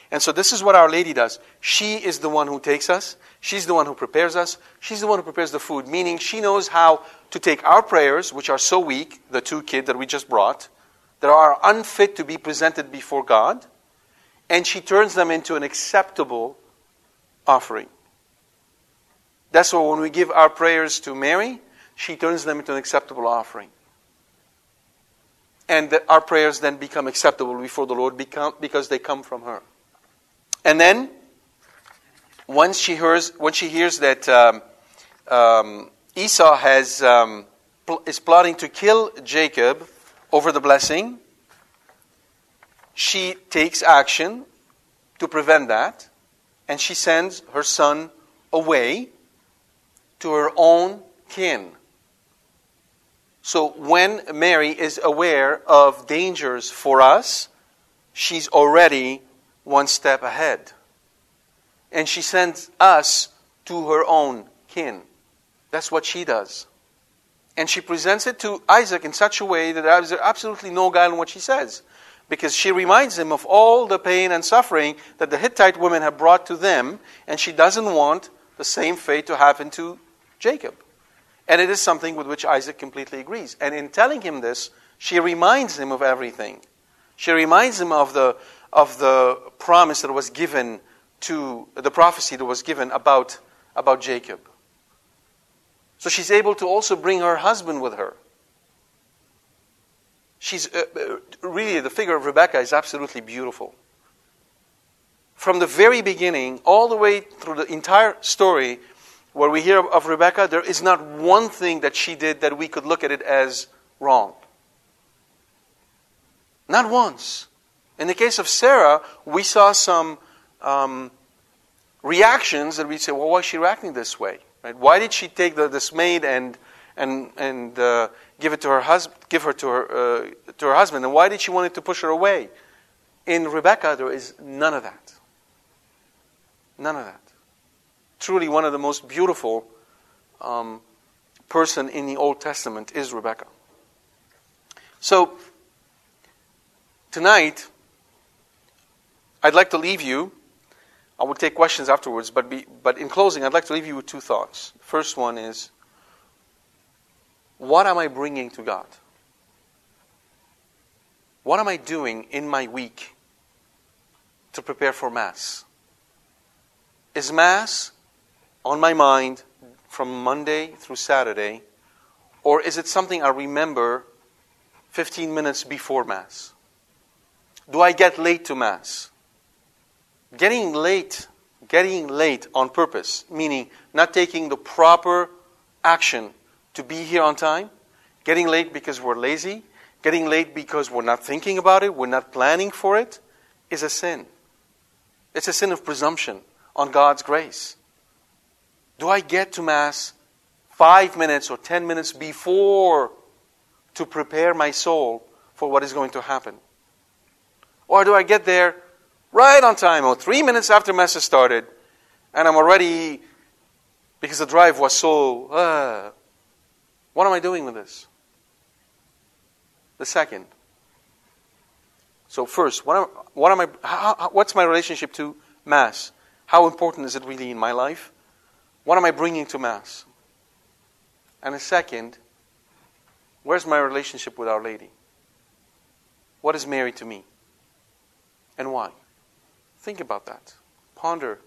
And so this is what Our Lady does. She is the one who takes us. She's the one who prepares us. She's the one who prepares the food, meaning she knows how to take our prayers, which are so weak, the two kids that we just brought, that are unfit to be presented before God, and she turns them into an acceptable offering. That's why when we give our prayers to Mary, she turns them into an acceptable offering. And our prayers then become acceptable before the Lord because they come from her. And then, once she hears, she hears that um, um, Esau has, um, pl- is plotting to kill Jacob over the blessing, she takes action to prevent that, and she sends her son away to her own kin. So when Mary is aware of dangers for us, she's already one step ahead. And she sends us to her own kin. That's what she does. And she presents it to Isaac in such a way that there's absolutely no guile in what she says. Because she reminds him of all the pain and suffering that the Hittite women have brought to them, and she doesn't want the same fate to happen to Jacob. And it is something with which Isaac completely agrees. And in telling him this, she reminds him of everything. She reminds him of the, of the promise that was given to the prophecy that was given about, about Jacob. So she's able to also bring her husband with her. She's uh, uh, really the figure of Rebecca is absolutely beautiful. From the very beginning, all the way through the entire story, where we hear of Rebecca, there is not one thing that she did that we could look at it as wrong. Not once. In the case of Sarah, we saw some um, reactions that we say, well, why is she reacting this way? Right? Why did she take the, this maid and and and uh, give it to her husband, give her to her uh, to her husband, and why did she want it to push her away? In Rebecca, there is none of that. None of that. Truly, one of the most beautiful um, person in the Old Testament is Rebecca. So tonight I'd like to leave you. I will take questions afterwards, but, be, but in closing, I'd like to leave you with two thoughts. First one is what am I bringing to God? What am I doing in my week to prepare for Mass? Is Mass on my mind from Monday through Saturday, or is it something I remember 15 minutes before Mass? Do I get late to Mass? Getting late, getting late on purpose, meaning not taking the proper action to be here on time, getting late because we're lazy, getting late because we're not thinking about it, we're not planning for it, is a sin. It's a sin of presumption on God's grace. Do I get to Mass five minutes or ten minutes before to prepare my soul for what is going to happen? Or do I get there right on time, or three minutes after Mass has started, and I'm already, because the drive was so, uh, what am I doing with this? The second. So first, what am, what am I, how, what's my relationship to Mass? How important is it really in my life? What am I bringing to Mass? And a second, where's my relationship with Our Lady? What is Mary to me? And why? Think about that. Ponder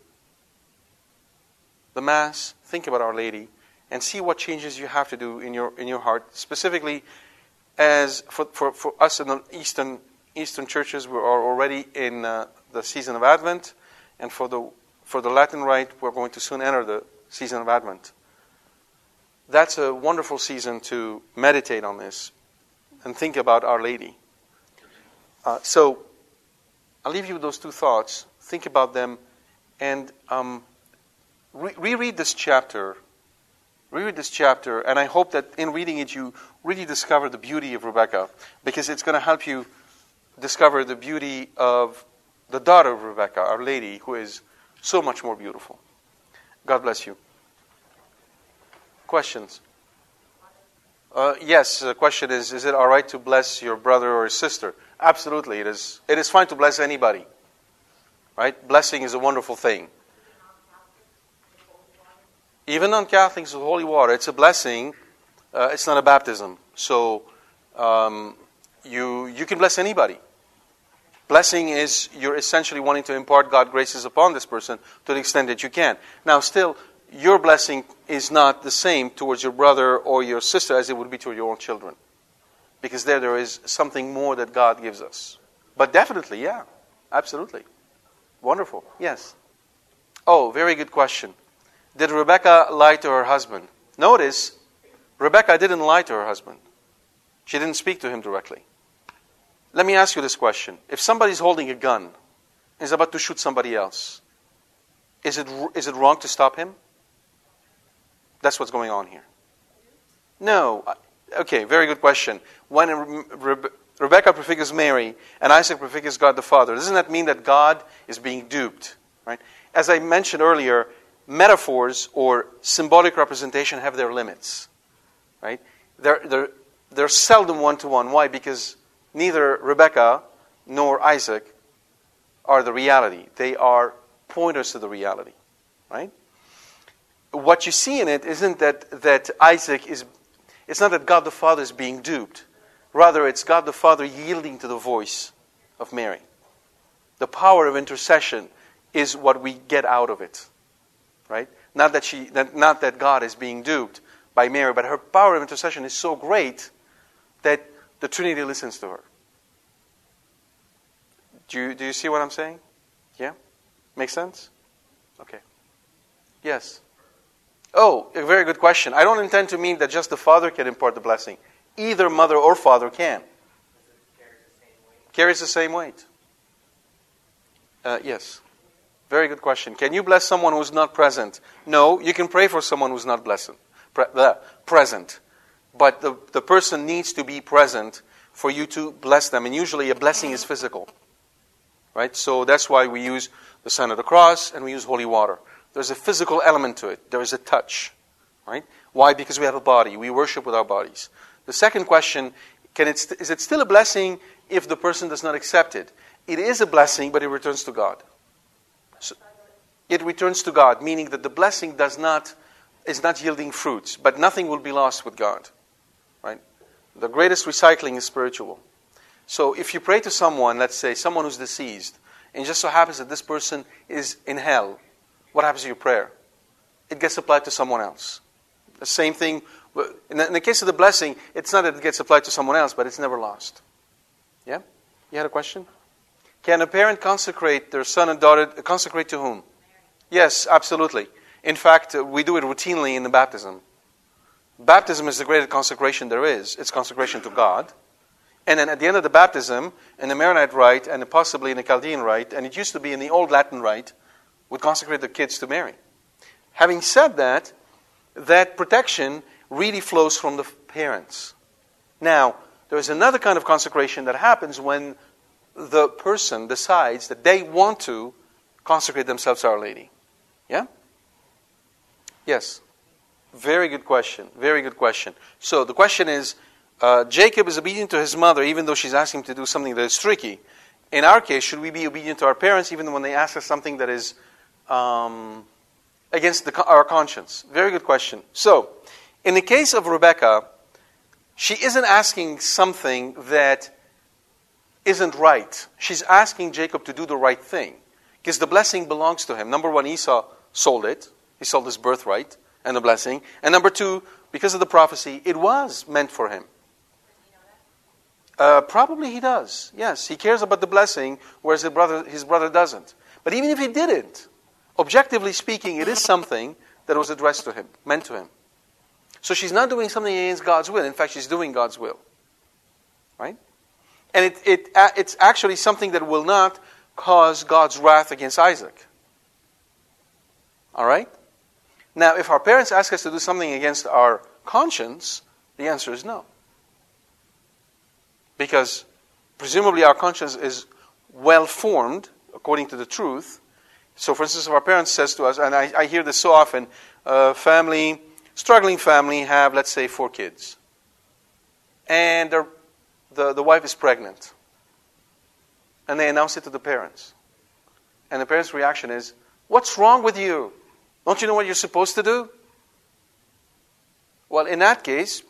the Mass, think about Our Lady, and see what changes you have to do in your, in your heart. Specifically, as for, for, for us in the Eastern, Eastern churches, we are already in uh, the season of Advent, and for the, for the Latin Rite, we're going to soon enter the season of Advent. That's a wonderful season to meditate on this and think about Our Lady. Uh, so, I'll leave you with those two thoughts. Think about them and um, re- reread this chapter. Reread this chapter, and I hope that in reading it, you really discover the beauty of Rebecca because it's going to help you discover the beauty of the daughter of Rebecca, Our Lady, who is so much more beautiful. God bless you. Questions? Uh, yes, the question is Is it all right to bless your brother or sister? Absolutely, it is. It is fine to bless anybody. Right? Blessing is a wonderful thing. Even non Catholics with holy water, it's a blessing. Uh, it's not a baptism. So um, you, you can bless anybody. Blessing is you're essentially wanting to impart God graces upon this person to the extent that you can. Now, still, your blessing is not the same towards your brother or your sister as it would be to your own children. Because there, there is something more that God gives us. But definitely, yeah, absolutely. Wonderful. Yes. Oh, very good question. Did Rebecca lie to her husband? Notice, Rebecca didn't lie to her husband. She didn't speak to him directly. Let me ask you this question. If somebody's holding a gun and is about to shoot somebody else, is it, is it wrong to stop him? That's what's going on here. No. Okay, very good question. When Re- Rebecca prefigures Mary and Isaac prefigures God the Father, doesn't that mean that God is being duped? Right? As I mentioned earlier, metaphors or symbolic representation have their limits. Right? They're, they're, they're seldom one to one. Why? Because neither Rebecca nor Isaac are the reality. They are pointers to the reality. Right? what you see in it isn't that, that Isaac is, it's not that God the Father is being duped. Rather, it's God the Father yielding to the voice of Mary. The power of intercession is what we get out of it. Right? Not that, she, not that God is being duped by Mary, but her power of intercession is so great that the Trinity listens to her. Do you, do you see what I'm saying? Yeah? Make sense? Okay. Yes. Oh, a very good question. I don't intend to mean that just the father can impart the blessing. Either mother or father can. Carries the same weight. Uh, yes. Very good question. Can you bless someone who's not present? No, you can pray for someone who's not blessed, pre- uh, present. But the, the person needs to be present for you to bless them. And usually a blessing is physical. Right? So that's why we use the sign of the cross and we use holy water. There's a physical element to it. There is a touch. Right? Why? Because we have a body. We worship with our bodies. The second question can it st- is it still a blessing if the person does not accept it? It is a blessing, but it returns to God. So it returns to God, meaning that the blessing does not is not yielding fruits, but nothing will be lost with God. Right? The greatest recycling is spiritual. So if you pray to someone, let's say someone who's deceased, and just so happens that this person is in hell, what happens to your prayer? It gets applied to someone else. The same thing, in the, in the case of the blessing, it's not that it gets applied to someone else, but it's never lost. Yeah? You had a question? Can a parent consecrate their son and daughter? Consecrate to whom? Yes, absolutely. In fact, we do it routinely in the baptism. Baptism is the greatest consecration there is. It's consecration to God. And then at the end of the baptism, in the Maronite rite and possibly in the Chaldean rite, and it used to be in the Old Latin rite, would consecrate the kids to Mary. Having said that, that protection really flows from the parents. Now, there is another kind of consecration that happens when the person decides that they want to consecrate themselves to Our Lady. Yeah? Yes. Very good question. Very good question. So the question is uh, Jacob is obedient to his mother even though she's asking him to do something that is tricky. In our case, should we be obedient to our parents even when they ask us something that is um, against the, our conscience? Very good question. So, in the case of Rebecca, she isn't asking something that isn't right. She's asking Jacob to do the right thing because the blessing belongs to him. Number one, Esau sold it, he sold his birthright and the blessing. And number two, because of the prophecy, it was meant for him. Uh, probably he does. Yes, he cares about the blessing, whereas his brother, his brother doesn't. But even if he didn't, objectively speaking, it is something that was addressed to him, meant to him. So she's not doing something against God's will. In fact, she's doing God's will. Right? And it, it, it's actually something that will not cause God's wrath against Isaac. All right? Now, if our parents ask us to do something against our conscience, the answer is no. Because presumably our conscience is well formed according to the truth. So, for instance, if our parents says to us, and I, I hear this so often, a family, struggling family, have let's say four kids, and the the wife is pregnant, and they announce it to the parents, and the parents' reaction is, "What's wrong with you? Don't you know what you're supposed to do?" Well, in that case,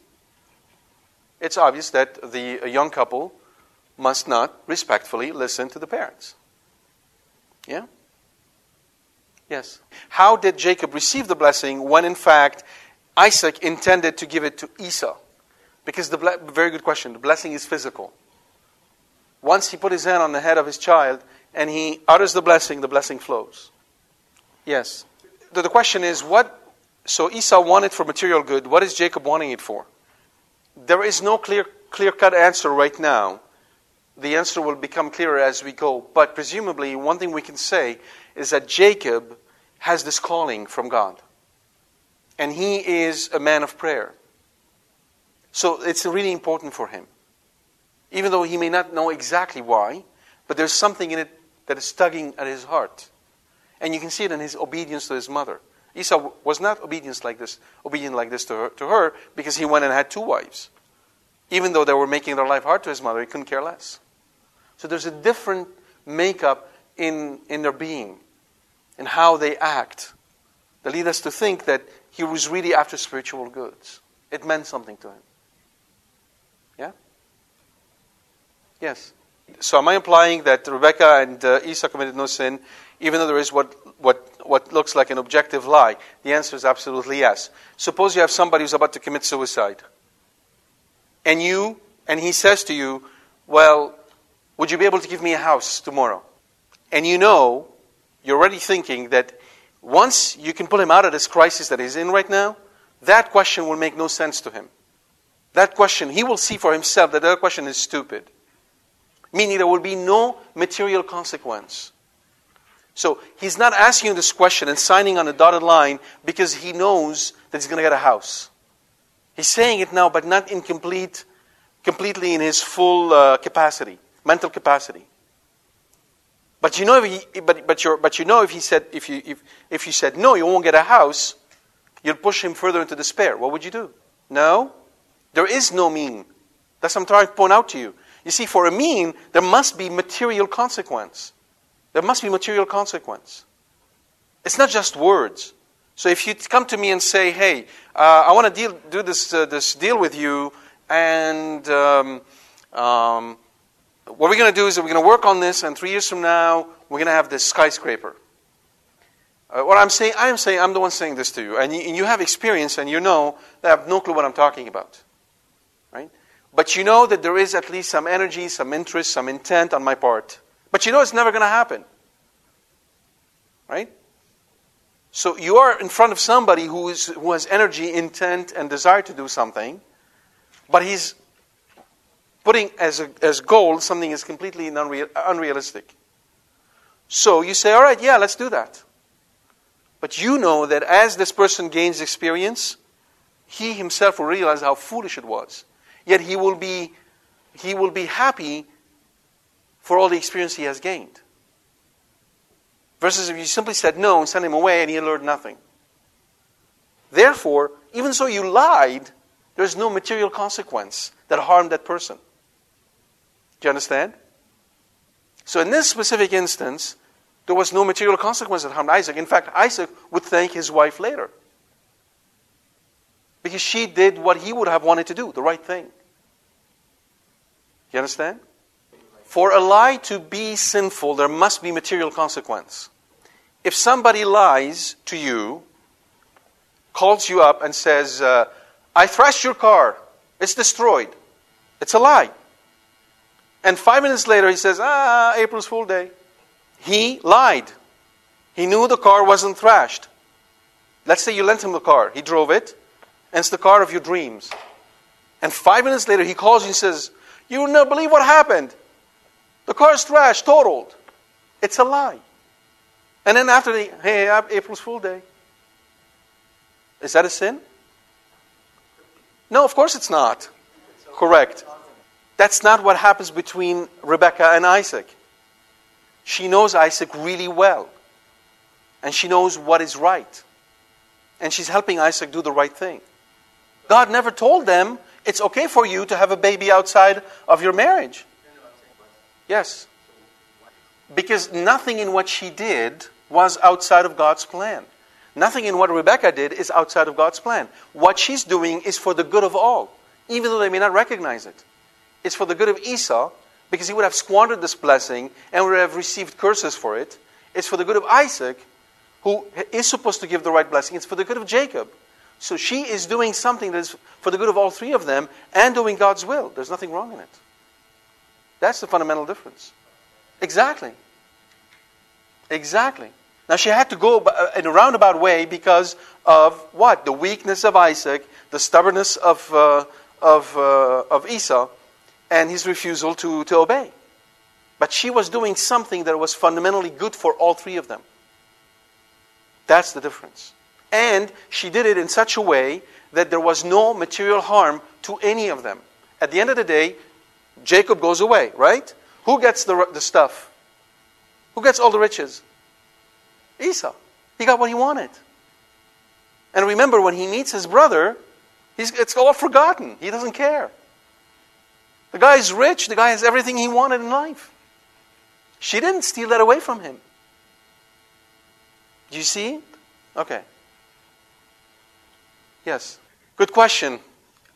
it's obvious that the young couple must not respectfully listen to the parents. Yeah? Yes. How did Jacob receive the blessing when, in fact, Isaac intended to give it to Esau? Because the ble- very good question. The blessing is physical. Once he put his hand on the head of his child and he utters the blessing, the blessing flows. Yes. The, the question is what? So Esau wanted for material good. What is Jacob wanting it for? There is no clear, clear cut answer right now the answer will become clearer as we go. But presumably, one thing we can say is that Jacob has this calling from God. And he is a man of prayer. So it's really important for him. Even though he may not know exactly why, but there's something in it that is tugging at his heart. And you can see it in his obedience to his mother. Esau was not obedient like this, obedient like this to her, to her because he went and had two wives. Even though they were making their life hard to his mother, he couldn't care less. So there's a different makeup in, in their being and how they act that lead us to think that he was really after spiritual goods. It meant something to him. Yeah? Yes. So am I implying that Rebecca and uh, Esau committed no sin, even though there is what, what, what looks like an objective lie? The answer is absolutely yes. Suppose you have somebody who's about to commit suicide. And you, and he says to you, well, would you be able to give me a house tomorrow? And you know, you're already thinking that once you can pull him out of this crisis that he's in right now, that question will make no sense to him. That question, he will see for himself that that question is stupid. Meaning there will be no material consequence. So he's not asking you this question and signing on a dotted line because he knows that he's going to get a house. He's saying it now, but not in complete, completely in his full uh, capacity mental capacity. But you know, if he, but, but, but you know, if he said, if you, if, if you said no, you won't get a house, you'll push him further into despair. What would you do? No, there is no mean. That's what I'm trying to point out to you. You see, for a mean, there must be material consequence. There must be material consequence. It's not just words. So if you come to me and say, "Hey, uh, I want to do this uh, this deal with you," and um, um, what we're going to do is we're going to work on this, and three years from now, we're going to have this skyscraper. Uh, what I'm saying, I am saying, I'm the one saying this to you, and you, and you have experience, and you know that I have no clue what I'm talking about, right? But you know that there is at least some energy, some interest, some intent on my part. But you know it's never going to happen, right? So you are in front of somebody who, is, who has energy, intent, and desire to do something, but he's putting as, a, as goal something is completely unreal, unrealistic. So you say, all right, yeah, let's do that. But you know that as this person gains experience, he himself will realize how foolish it was. Yet he will be, he will be happy for all the experience he has gained. Versus if you simply said no and sent him away and he learned nothing. Therefore, even so you lied, there's no material consequence that harmed that person. Do you understand? So in this specific instance, there was no material consequence that harmed Isaac. In fact, Isaac would thank his wife later. Because she did what he would have wanted to do, the right thing. You understand? For a lie to be sinful, there must be material consequence. If somebody lies to you, calls you up and says, uh, I thrashed your car, it's destroyed, it's a lie. And five minutes later, he says, Ah, April's Fool Day. He lied. He knew the car wasn't thrashed. Let's say you lent him the car. He drove it, and it's the car of your dreams. And five minutes later, he calls you and says, You will not believe what happened. The car is trashed, totaled. It's a lie. And then after the, hey, April's Fool Day. Is that a sin? No, of course it's not. Correct. That's not what happens between Rebecca and Isaac. She knows Isaac really well. And she knows what is right. And she's helping Isaac do the right thing. God never told them it's okay for you to have a baby outside of your marriage. Yes. Because nothing in what she did was outside of God's plan. Nothing in what Rebecca did is outside of God's plan. What she's doing is for the good of all, even though they may not recognize it. It's for the good of Esau, because he would have squandered this blessing and would have received curses for it. It's for the good of Isaac, who is supposed to give the right blessing. It's for the good of Jacob. So she is doing something that is for the good of all three of them and doing God's will. There's nothing wrong in it. That's the fundamental difference. Exactly. Exactly. Now she had to go uh, in a roundabout way because of what? The weakness of Isaac, the stubbornness of, uh, of, uh, of Esau, and his refusal to, to obey. But she was doing something that was fundamentally good for all three of them. That's the difference. And she did it in such a way that there was no material harm to any of them. At the end of the day, Jacob goes away, right? Who gets the, the stuff? Who gets all the riches? Esau. He got what he wanted. And remember, when he meets his brother, it's all forgotten. He doesn't care. The guy is rich, the guy has everything he wanted in life. She didn't steal that away from him. Do you see? Okay. Yes. Good question.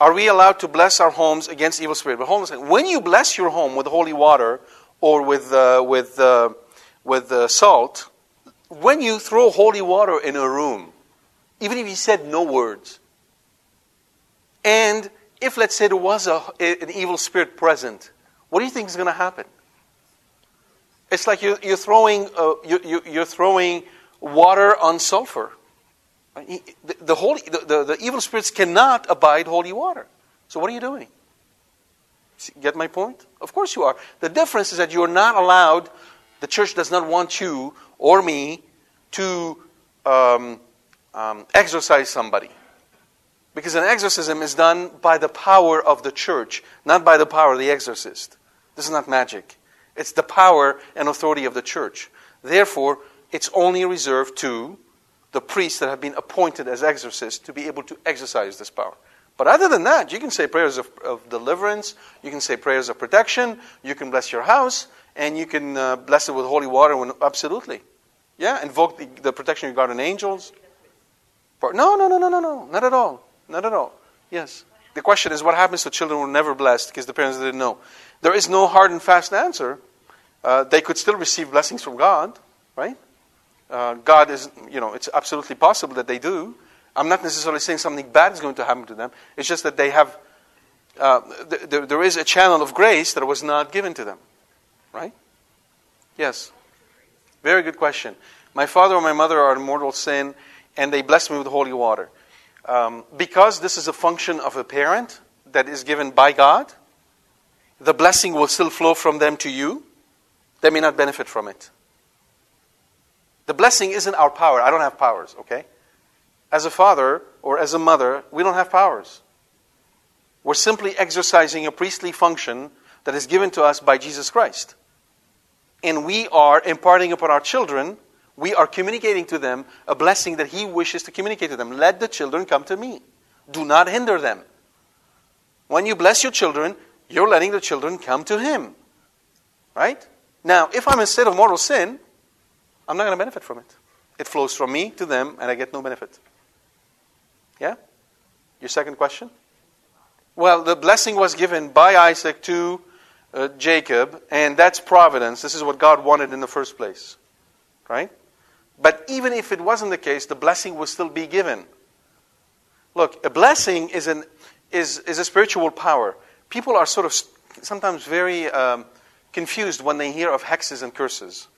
Are we allowed to bless our homes against evil spirit? But hold. When you bless your home with holy water or with, uh, with, uh, with uh, salt, when you throw holy water in a room, even if you said no words, and if, let's say, there was a, an evil spirit present, what do you think is going to happen? It's like you're, you're throwing, uh, you, you're throwing water on sulfur. The, the, holy, the, the, the evil spirits cannot abide holy water. So what are you doing? Get my point? Of course you are. The difference is that you're not allowed, the church does not want you or me to um, um, exorcise somebody. Because an exorcism is done by the power of the church, not by the power of the exorcist. This is not magic. It's the power and authority of the church. Therefore, it's only reserved to the priests that have been appointed as exorcists to be able to exercise this power. But other than that, you can say prayers of, of deliverance, you can say prayers of protection, you can bless your house, and you can uh, bless it with holy water. When, absolutely. Yeah, invoke the, the protection of your guardian angels. No, no, no, no, no, no, not at all. Not at all. Yes. The question is what happens to children who are never blessed because the parents didn't know? There is no hard and fast answer. Uh, they could still receive blessings from God, right? Uh, God is, you know, it's absolutely possible that they do. I'm not necessarily saying something bad is going to happen to them. It's just that they have, uh, th- th- there is a channel of grace that was not given to them, right? Yes. Very good question. My father or my mother are in mortal sin, and they blessed me with holy water. Um, because this is a function of a parent that is given by God, the blessing will still flow from them to you. They may not benefit from it. The blessing isn't our power. I don't have powers, okay? As a father or as a mother, we don't have powers. We're simply exercising a priestly function that is given to us by Jesus Christ. And we are imparting upon our children, we are communicating to them a blessing that He wishes to communicate to them. Let the children come to me. Do not hinder them. When you bless your children, you're letting the children come to Him. Right? Now, if I'm in a state of mortal sin, I'm not going to benefit from it. It flows from me to them, and I get no benefit. Yeah? Your second question? Well, the blessing was given by Isaac to uh, Jacob, and that's providence. This is what God wanted in the first place. Right? But even if it wasn't the case, the blessing would still be given. Look, a blessing is, an, is, is a spiritual power. People are sort of sometimes very um, confused when they hear of hexes and curses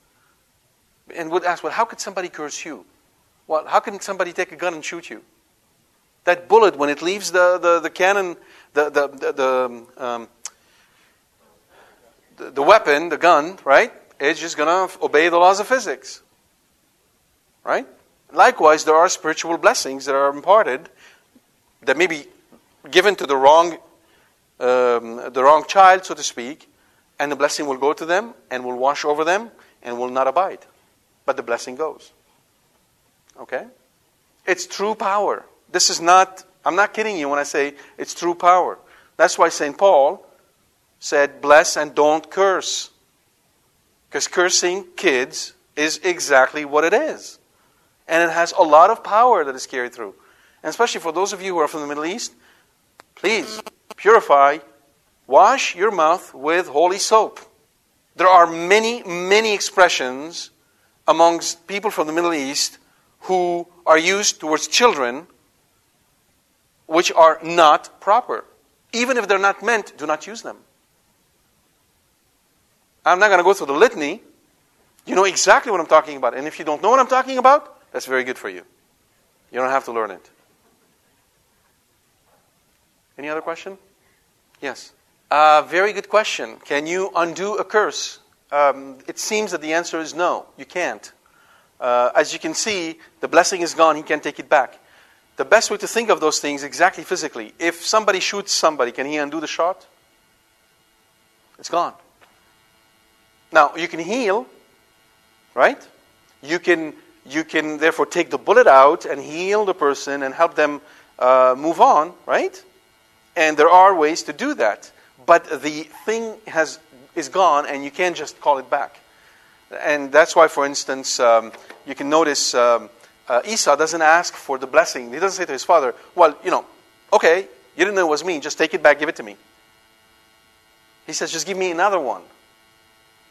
and would ask, well, how could somebody curse you? Well, how can somebody take a gun and shoot you? That bullet, when it leaves the, the, the cannon, the, the, the, the, um, the, the weapon, the gun, right? It's just going to obey the laws of physics. Right? Likewise, there are spiritual blessings that are imparted that may be given to the wrong, um, the wrong child, so to speak, and the blessing will go to them and will wash over them and will not abide. But the blessing goes. Okay? It's true power. This is not, I'm not kidding you when I say it's true power. That's why St. Paul said, bless and don't curse. Because cursing kids is exactly what it is. And it has a lot of power that is carried through. And especially for those of you who are from the Middle East, please purify, wash your mouth with holy soap. There are many, many expressions amongst people from the Middle East who are used towards children which are not proper. Even if they're not meant, do not use them. I'm not going to go through the litany. You know exactly what I'm talking about. And if you don't know what I'm talking about, that's very good for you. You don't have to learn it. Any other question? Yes. Uh, very good question. Can you undo a curse? Um, it seems that the answer is no, you can't. Uh, as you can see, the blessing is gone, he can't take it back. The best way to think of those things exactly physically if somebody shoots somebody, can he undo the shot? It's gone. Now, you can heal, right? You can, you can therefore take the bullet out and heal the person and help them uh, move on, right? And there are ways to do that. But the thing has, is gone and you can't just call it back. And that's why, for instance, um, you can notice um, uh, Esau doesn't ask for the blessing. He doesn't say to his father, Well, you know, okay, you didn't know it was me. Just take it back, give it to me. He says, Just give me another one.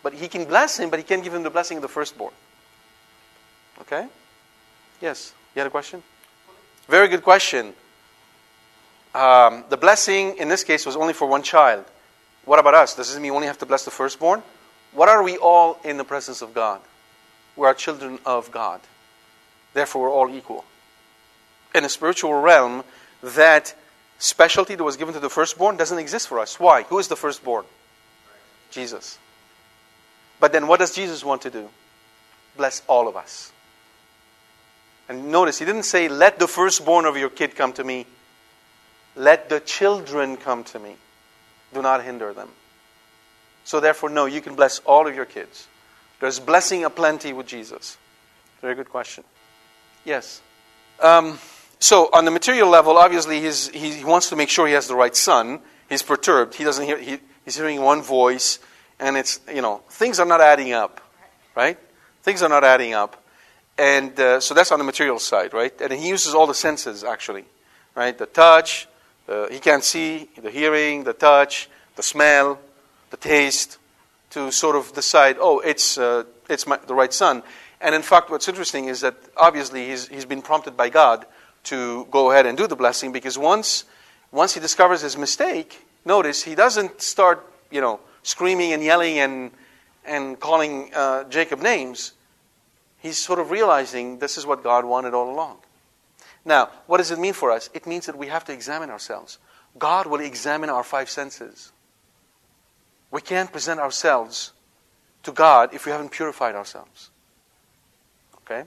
But he can bless him, but he can't give him the blessing of the firstborn. Okay? Yes. You had a question? Very good question. Um, the blessing in this case was only for one child. What about us? Does this mean we only have to bless the firstborn? What are we all in the presence of God? We are children of God. Therefore, we're all equal. In a spiritual realm, that specialty that was given to the firstborn doesn't exist for us. Why? Who is the firstborn? Jesus. But then what does Jesus want to do? Bless all of us. And notice, he didn't say, Let the firstborn of your kid come to me. Let the children come to me. Do not hinder them. So, therefore, no, you can bless all of your kids. There's blessing aplenty with Jesus. Very good question. Yes. Um, so, on the material level, obviously, he wants to make sure he has the right son. He's perturbed. He doesn't hear, he, he's hearing one voice and it's, you know, things are not adding up, right? Things are not adding up. And uh, so that's on the material side, right? And he uses all the senses, actually, right? The touch, uh, he can't see, the hearing, the touch, the smell, the taste, to sort of decide, oh, it's, uh, it's my, the right son. And in fact, what's interesting is that obviously he's, he's been prompted by God to go ahead and do the blessing because once, once he discovers his mistake, notice he doesn't start, you know, screaming and yelling and, and calling uh, Jacob names, he's sort of realizing this is what God wanted all along. Now, what does it mean for us? It means that we have to examine ourselves. God will examine our five senses. We can't present ourselves to God if we haven't purified ourselves. Okay?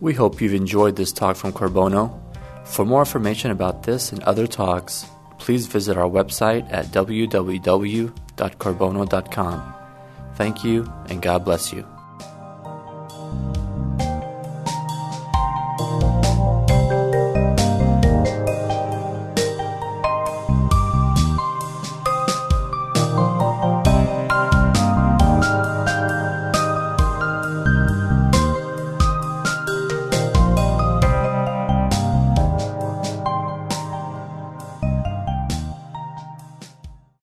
We hope you've enjoyed this talk from Qorbono. For more information about this and other talks, please visit our website at www.qorbono.com. Thank you, and God bless you.